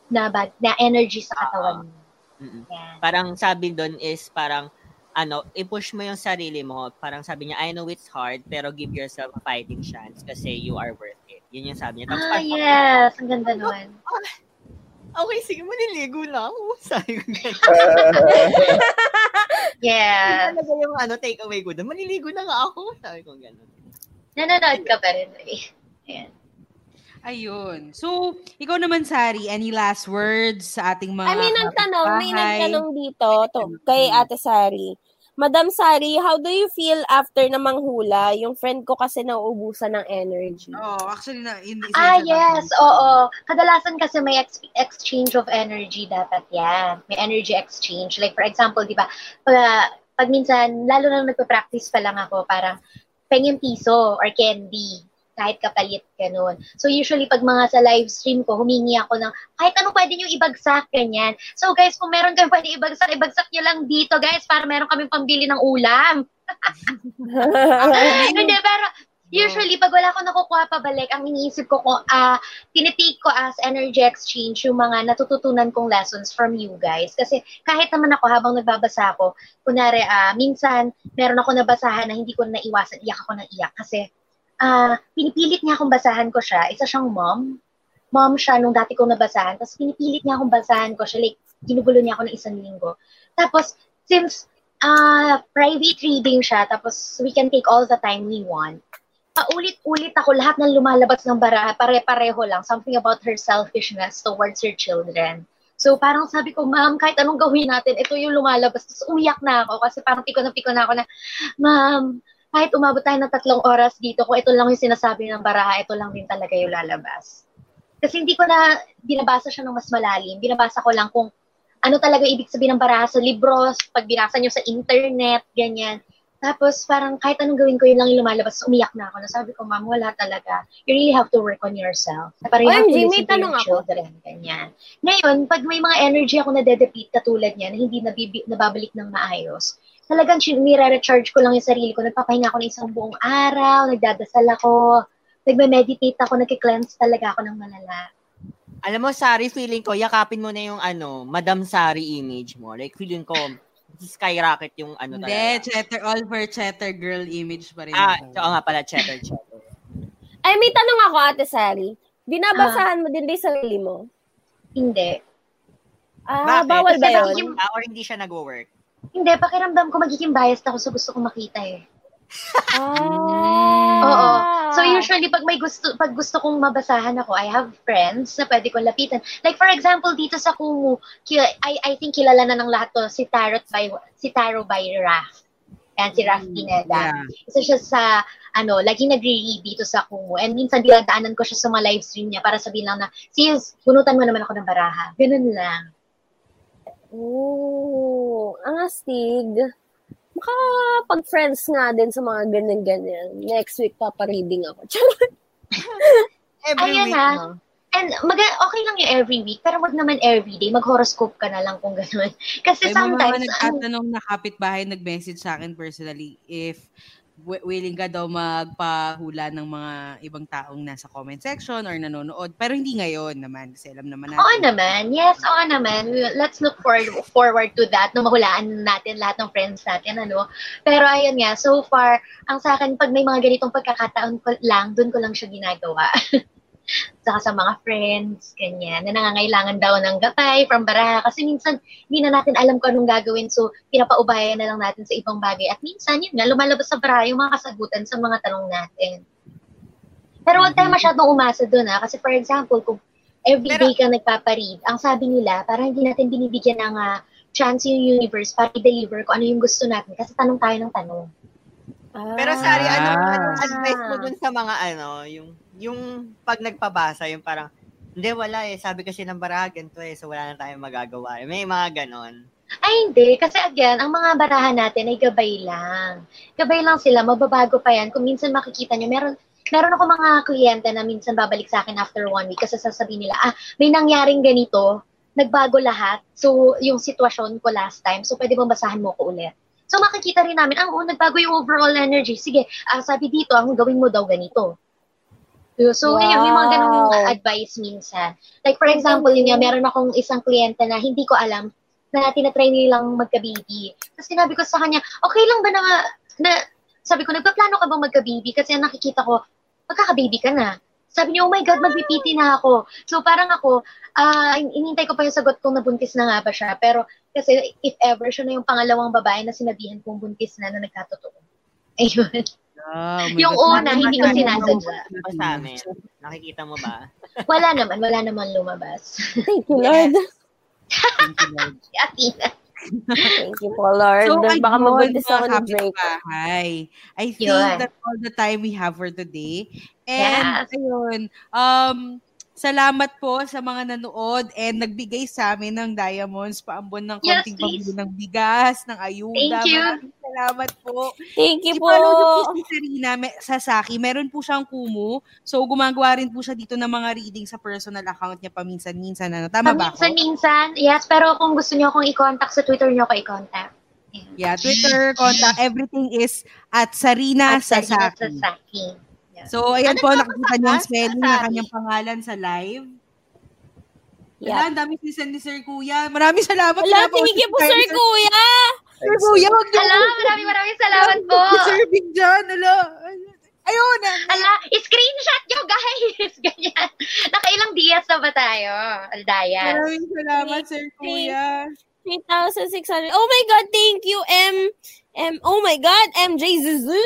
na bad, na energy sa katawan mo. Mm-mm. Parang sabi doon is parang ano, i-push mo yung sarili mo. Parang sabi niya, I know it's hard, pero give yourself a fighting chance kasi you are worth it. Yun yung sabi niya. Tapos Ah, parang, yes. Ang ganda nun. okay, sige, maliligo na ako. Sabi ko ganun. Yes. Yun talaga yung ano, take away ko doon. Maliligo na nga ako. Sabi ko ganun. Nanonood ka pa rin. eh. Ayan. Ayun. So, ikaw naman, Sari, any last words sa ating mga Ay, may nagtanong, may kapitbahay? nagtanong dito to, kay Ate Sari. Madam Sari, how do you feel after na manghula? Yung friend ko kasi nauubusan ng energy. Oh, actually na hindi Ah, yes. Oo. Kadalasan kasi may ex- exchange of energy dapat yan. May energy exchange. Like, for example, di ba, pag, pag minsan, lalo na nagpa-practice pa lang ako, parang pengin piso or candy kahit kapalit, ganun. So, usually, pag mga sa live stream ko, humingi ako ng kahit anong pwede nyo ibagsak, ganyan. So, guys, kung meron kayong pwede ibagsak, ibagsak nyo lang dito, guys, para meron kaming pambili ng ulam. Hindi, pero usually, pag wala akong nakukuha pabalik, ang iniisip ko kung, ah, tinitake ko as energy exchange yung mga natututunan kong lessons from you guys. Kasi kahit naman ako, habang nagbabasa ako, kunwari, ah, minsan, meron ako nabasahan na hindi ko na naiwasan, iyak ako ng iyak. Kasi, ah, pinipilit niya akong basahan ko siya. Isa siyang mom. Mom siya nung dati kong nabasahan. Tapos pinipilit niya akong basahan ko siya. Like, ginugulo niya ako ng isang linggo. Tapos, since ah private reading siya, tapos we can take all the time we want, paulit-ulit ako lahat ng lumalabas ng baraha, pare-pareho lang, something about her selfishness towards her children. So parang sabi ko, ma'am, kahit anong gawin natin, ito yung lumalabas. Tapos umiyak na ako kasi parang piko na piko na ako na, ma'am, kahit umabot tayo ng tatlong oras dito, kung ito lang yung sinasabi ng baraha, ito lang din talaga yung lalabas. Kasi hindi ko na binabasa siya ng mas malalim. Binabasa ko lang kung ano talaga ibig sabihin ng baraha sa libros, pag binasa nyo sa internet, ganyan. Tapos parang kahit anong gawin ko, yun lang yung lumalabas. Umiyak na ako. Nasabi ko, ma'am, wala talaga. You really have to work on yourself. Parang OMG, may tanong ako. children. Ganyan. Ngayon, pag may mga energy ako na dedeplete katulad niya, na hindi nabibi, nababalik ng maayos, talagang nire-recharge ko lang yung sarili ko. Nagpapahinga ako ng isang buong araw, nagdadasal ako, nagme-meditate ako, nagki-cleanse talaga ako ng malala. Alam mo, Sari, feeling ko, yakapin mo na yung ano, Madam Sari image mo. Like, feeling ko, skyrocket yung ano Hindi, talaga. cheddar, all for cheddar girl image pa rin. Ah, oo nga pala, cheddar, cheddar. Ay, may tanong ako, Ate Sari. Binabasahan mo din ba yung sarili mo? Hindi. Ah, Bakit? bawal ba yun? Ah, or hindi siya nag-work? Hindi, pakiramdam ko magiging biased ako sa gusto ko makita eh. Ah. Oo. So usually pag may gusto pag gusto kong mabasahan ako, I have friends na pwede kong lapitan. Like for example dito sa Kumu, I I think kilala na ng lahat to si Tarot by si Taro by Raf. Yan si Raf Pineda. Isa siya sa ano, lagi nagre-read dito sa Kumu. And minsan dinadaanan ko siya sa mga live stream niya para sabihin lang na, sis, bunutan mo naman ako ng baraha. Ganun lang. Oo. Ang astig. Makapag-friends nga din sa mga ganyan-ganyan. Next week, papareading ako. Every Ayan week, no? And mag okay lang yung every week, pero wag naman every day. Mag-horoscope ka na lang kung gano'n. Kasi May mga sometimes, ano, nagtatanong na kapitbahay nag-message sa akin personally if willing ka daw magpahula ng mga ibang taong nasa comment section or nanonood. Pero hindi ngayon naman kasi alam naman natin. Oo naman. Yes, oo naman. Let's look forward, forward to that. No, mahulaan natin lahat ng friends natin, ano. Pero ayun nga, so far, ang sa akin, pag may mga ganitong pagkakataon ko lang, dun ko lang siya ginagawa. Saka sa mga friends, ganyan, na nangangailangan daw ng gapay from baraha. Kasi minsan, hindi na natin alam kung anong gagawin. So, pinapaubayan na lang natin sa ibang bagay. At minsan, yun nga, lumalabas sa baraha yung mga kasagutan sa mga tanong natin. Pero huwag tayo masyadong umasa doon ha. Kasi for example, kung every day kang nagpaparead, ang sabi nila, parang hindi natin binibigyan ng ah, chance yung universe para i-deliver kung ano yung gusto natin. Kasi tanong tayo ng tanong. Pero Sari, ano, Ah. anong advice mo dun sa mga ano, yung yung pag nagpabasa, yung parang, hindi, wala eh. Sabi kasi ng baraha, ganito eh. So, wala na tayong magagawa. May mga ganon. Ay, hindi. Kasi again, ang mga barahan natin ay gabay lang. Gabay lang sila. Mababago pa yan. Kung minsan makikita nyo, meron, meron ako mga kliyente na minsan babalik sa akin after one week kasi sasabihin nila, ah, may nangyaring ganito, nagbago lahat. So, yung sitwasyon ko last time, so pwede bang basahan mo ko ulit? So, makikita rin namin, ah, oo, nagbago yung overall energy. Sige, ah, sabi dito, ang gawin mo daw ganito. So, yun, may mga ganong Wow. advice minsan. Like, for example, yun nga, meron akong isang kliyente na hindi ko alam na tinatry nilang magka-baby. Tapos sinabi ko sa kanya, okay lang ba na, na sabi ko, nagpaplano ka bang magka-baby? Kasi nakikita ko, magkaka-baby ka na. Sabi niya, oh my God, magpipiti na ako. So parang ako, ah inintay ko pa yung sagot kung nabuntis na nga ba siya. Pero kasi if ever siya na yung pangalawang babae na sinabihan kong buntis na na nagkatotoo. Ayun. My Yung God. una, hindi ko sinasadya. Ano sa amin? Nakikita mo ba? Wala naman, wala naman lumabas. Thank you, Lord. Si Athena. Thank you po, Lord. So, Baka mabuntis mga ako ni Drake. kapitbahay. I think Yun. that's all the time we have for today. And, Yes. ayun, um, salamat po sa mga nanood and nagbigay sa amin ng diamonds, paambon ng Yes, konting please. pambili ng bigas, ng ayuda. Thank you. Maraming salamat po. Thank you po. Po si Sarina Me- Sasaki. Meron po siyang kumu. So, gumagawa rin po siya dito ng mga reading sa personal account niya paminsan-minsan. Ano? Tama ba ako? Minsan-minsan, yes, pero kung gusto niyo akong i-contact sa Twitter niyo ako i-contact. Yeah, Twitter, contact, everything is at Sarina At Sarina Sasaki. So, ayan Ano po, nakikita niyo ang Sasaki? spelling ng kanyang pangalan sa live. Yeah. Wala, ang dami sinisend ni Sir Kuya. Maraming salamat. Wala, Wala po Sir Kuya. Sir Kuya, wag niyo Ala, maraming maraming salamat po. Deserving dyan, ala. Ayun na. Ala, screenshot nyo, guys. Ganyan. Nakailang dias na ba tayo? Aldayas. Maraming salamat, Sir Kuya. 3,600. Oh my God, thank you, M. M. Oh my God, MJ Zuzu.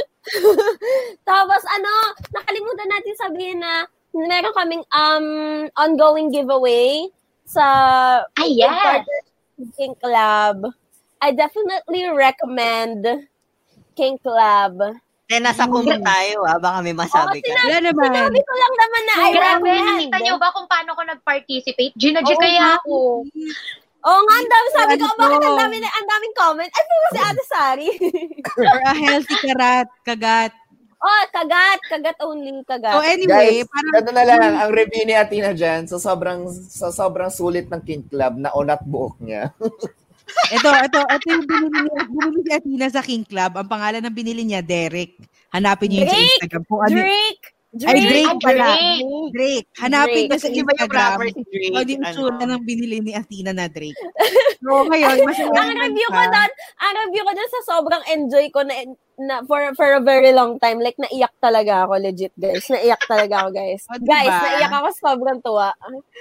Tapos ano, nakalimutan natin sabihin na meron kaming um ongoing giveaway sa Ay, yes. King Club. I definitely recommend King Club. Eh, nasa kumo tayo ah. Baka may masabi ka. Wala naman. Sinabi ko lang naman na I Grabe, recommend. nakita niyo ba kung paano ko nag-participate? Ginadyo Oo kaya ako. Oo nga, ang dami. Sabi ko, Ano bakit ang dami, ang daming comment? Ay, po si Ate Sari. For a healthy karat, kagat. oh, kagat. Kagat only. Kagat. So anyway, Guys, parang... ganito na lang ang review ni Athena dyan sa sobrang sa sobrang sulit ng King Club na unat buok niya. Ito, ito, ito yung binili niya, binili ni Athena sa King Club. Ang pangalan ng binili niya, Derek. Hanapin niyo yun sa Drake! Instagram. Kung ano, Drake! Ay, Drake pala. Drake. Drake. Hanapin Drake. niyo sa Kasi iba yung Instagram. rapper si Drake. O, di yung ano. binili ni Athena na Drake. So, ngayon, masaya ang review ko doon, ang review ko doon sa sobrang enjoy ko na, na for for a very long time. Like, naiyak talaga ako, legit, guys. Naiyak talaga ako, guys. O, diba? Guys, naiyak ako sobrang tuwa.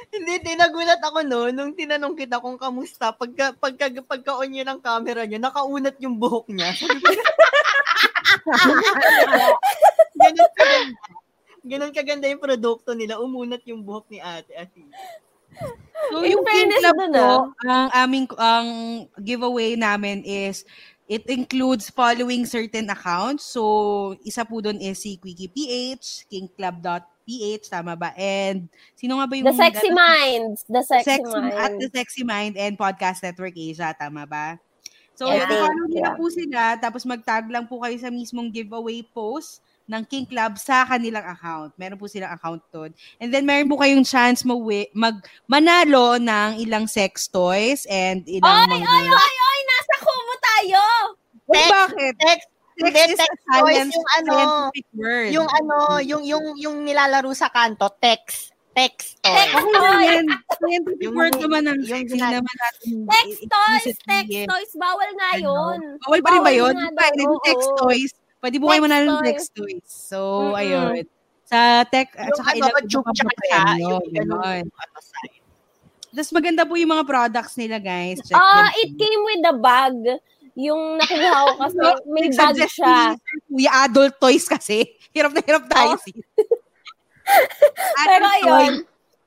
Hindi, tinagulat ako no, nung tinanong kita kung kamusta, pagka, pagka, pagka-on niya ng camera niya, nakaunat yung buhok niya. Ko, ganun. Ganun kaganda yung produkto nila, umunat yung buhok ni ate. ate. So, In yung King Club po, ang aming ang giveaway namin is it includes following certain accounts. So, isa po doon is si Quickie PH, kingclub.ph, tama ba? And sino nga ba yung... The Sexy Minds. The Sexy, Sexy, at Minds. The Sexy Mind and Podcast Network Asia, tama ba? So, Yeah. follow niyo na Yeah. po sila, tapos mag-tag lang po kayo sa mismong giveaway post ng King Club sa kanilang account. Meron po silang account doon. And then meron po kayong chance mawi, mag manalo ng ilang sex toys and ilang Ay, mga... ay, ay, ay, nasa kumo tayo. Uy, Text, bakit? Text, Sex is a text toys yung ano, word. yung ano, yung, yung, yung nilalaro sa kanto, text. Text toy. Text toy. lang yan. Scientific Yung- word naman ng yung sex. Gina- naman natin Text toys, text toys, bawal nga Ano? yun. Bawal pa rin ba yun? text toys. Pwede po kayo manalo ng toys. text toys. So, Mm-mm. ayun. Sa tech, at saka ilang iba tsaka premyo. Tapos maganda po yung mga products nila, guys. Check Ah, them it came with the bag. Yung nakuha ko kasi may bag siya. Kuya, adult toys kasi. Hirap na hirap tayo. Oh. sis. Pero ayun,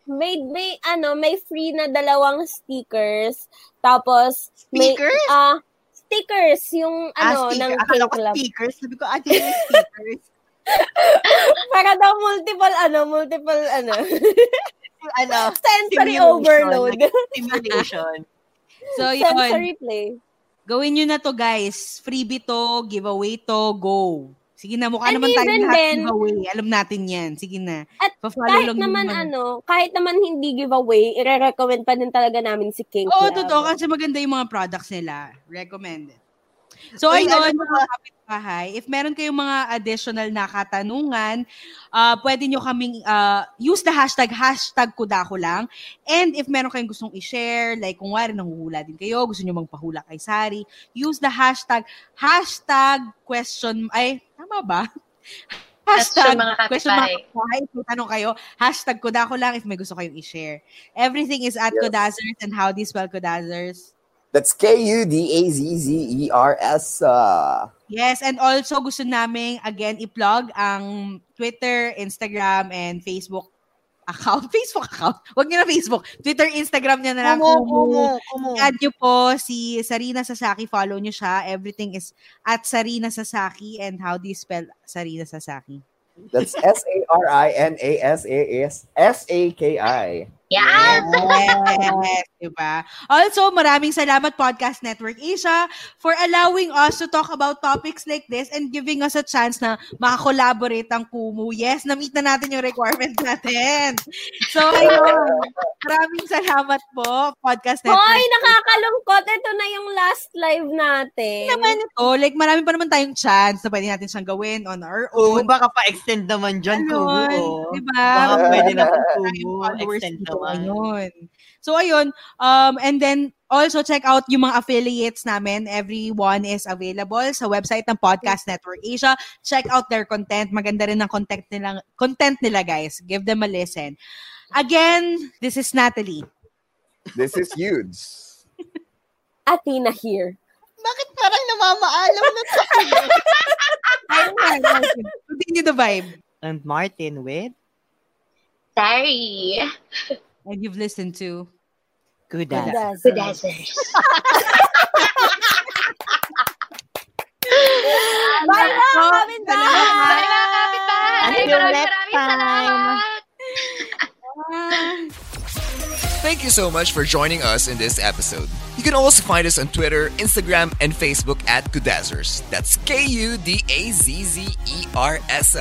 may may ano, may free na dalawang stickers. Tapos may Stickers? Ah stickers yung ah, ano sticker. ng Akala ko Club. speakers. Sabi ko, ah, di yung speakers. Para daw multiple ano, multiple ano. ano, sensory simulation, overload. Simulation. So, yun. sensory play. Gawin nyo na to, guys. Freebie to, giveaway to, go. Sige na, mukha And naman tayo lahat then- giveaway. Alam natin yan. Sige na. At Pa-follow kahit lang naman naman. ano, kahit naman hindi giveaway, i-recommend pa din talaga namin si King Oo, Club. totoo. Kasi maganda yung mga products nila. Recommended. So, Uy, ayun, mga kapitbahay, if meron kayong mga additional na katanungan, uh, pwede nyo kaming uh, use the hashtag, hashtag kudako lang. And if meron kayong gustong i-share, like kung wari nanguhula din kayo, gusto nyo magpahula kay Sari, use the hashtag, hashtag question, ay, tama ba? Hashtag Question, mga question mga kapitbahay. Kung tanong kayo, hashtag kudako lang if may gusto kayong i-share. Everything is at Yes. Kudazers and how do you spell Kudazers? That's K-U-D-A-Z-Z-E-R-S. Uh, Yes, and also gusto namin again i-plug ang Twitter, Instagram, and Facebook account. Facebook account. Huwag niyo na Facebook. Twitter, Instagram niya na lang. Kumu, Kumu. kumu. I-add niyo po si Sarina Sasaki. Follow niyo siya. Everything is at Sarina Sasaki. And how do you spell Sarina Sasaki? that's S-A-R-I-N-A-S-A-S S-A-K-I. Yes! Yes, diba? Also, maraming salamat Podcast Network Asia for allowing us to talk about topics like this and giving us a chance na makakollaborate ang Kumu. Yes, na-meet na natin yung requirement natin. So, ayun. Maraming salamat po, Podcast Network. Hoy, nakakalungkot. Ito na yung last live natin. naman ito. Like, marami pa naman tayong chance na pwede natin siyang gawin on our Oo, own. baka pa-extend naman dyan, Kumu. diba? Baka pwede na Kumu. Extend naman. ngayon. So, ayun. Um, and then, also check out yung mga affiliates namin. Everyone is available sa website ng Podcast Network Asia. Check out their content. Maganda rin ang content nila, content nila, guys. Give them a listen. Again, this is Natalie. This is huge. Athena here. Bakit parang namamaalam na tayo? Continue the vibe. And Martin with Sorry. And you've listened to Good Kudazers. Kudazers. Bye na, Oh, kami na! Bye mga kapitbahay! Until Maraming maraming salamat! Thank you so much for joining us in this episode. You can also find us on Twitter, Instagram, and Facebook at Kudazers. That's K U D A Z Z E R S.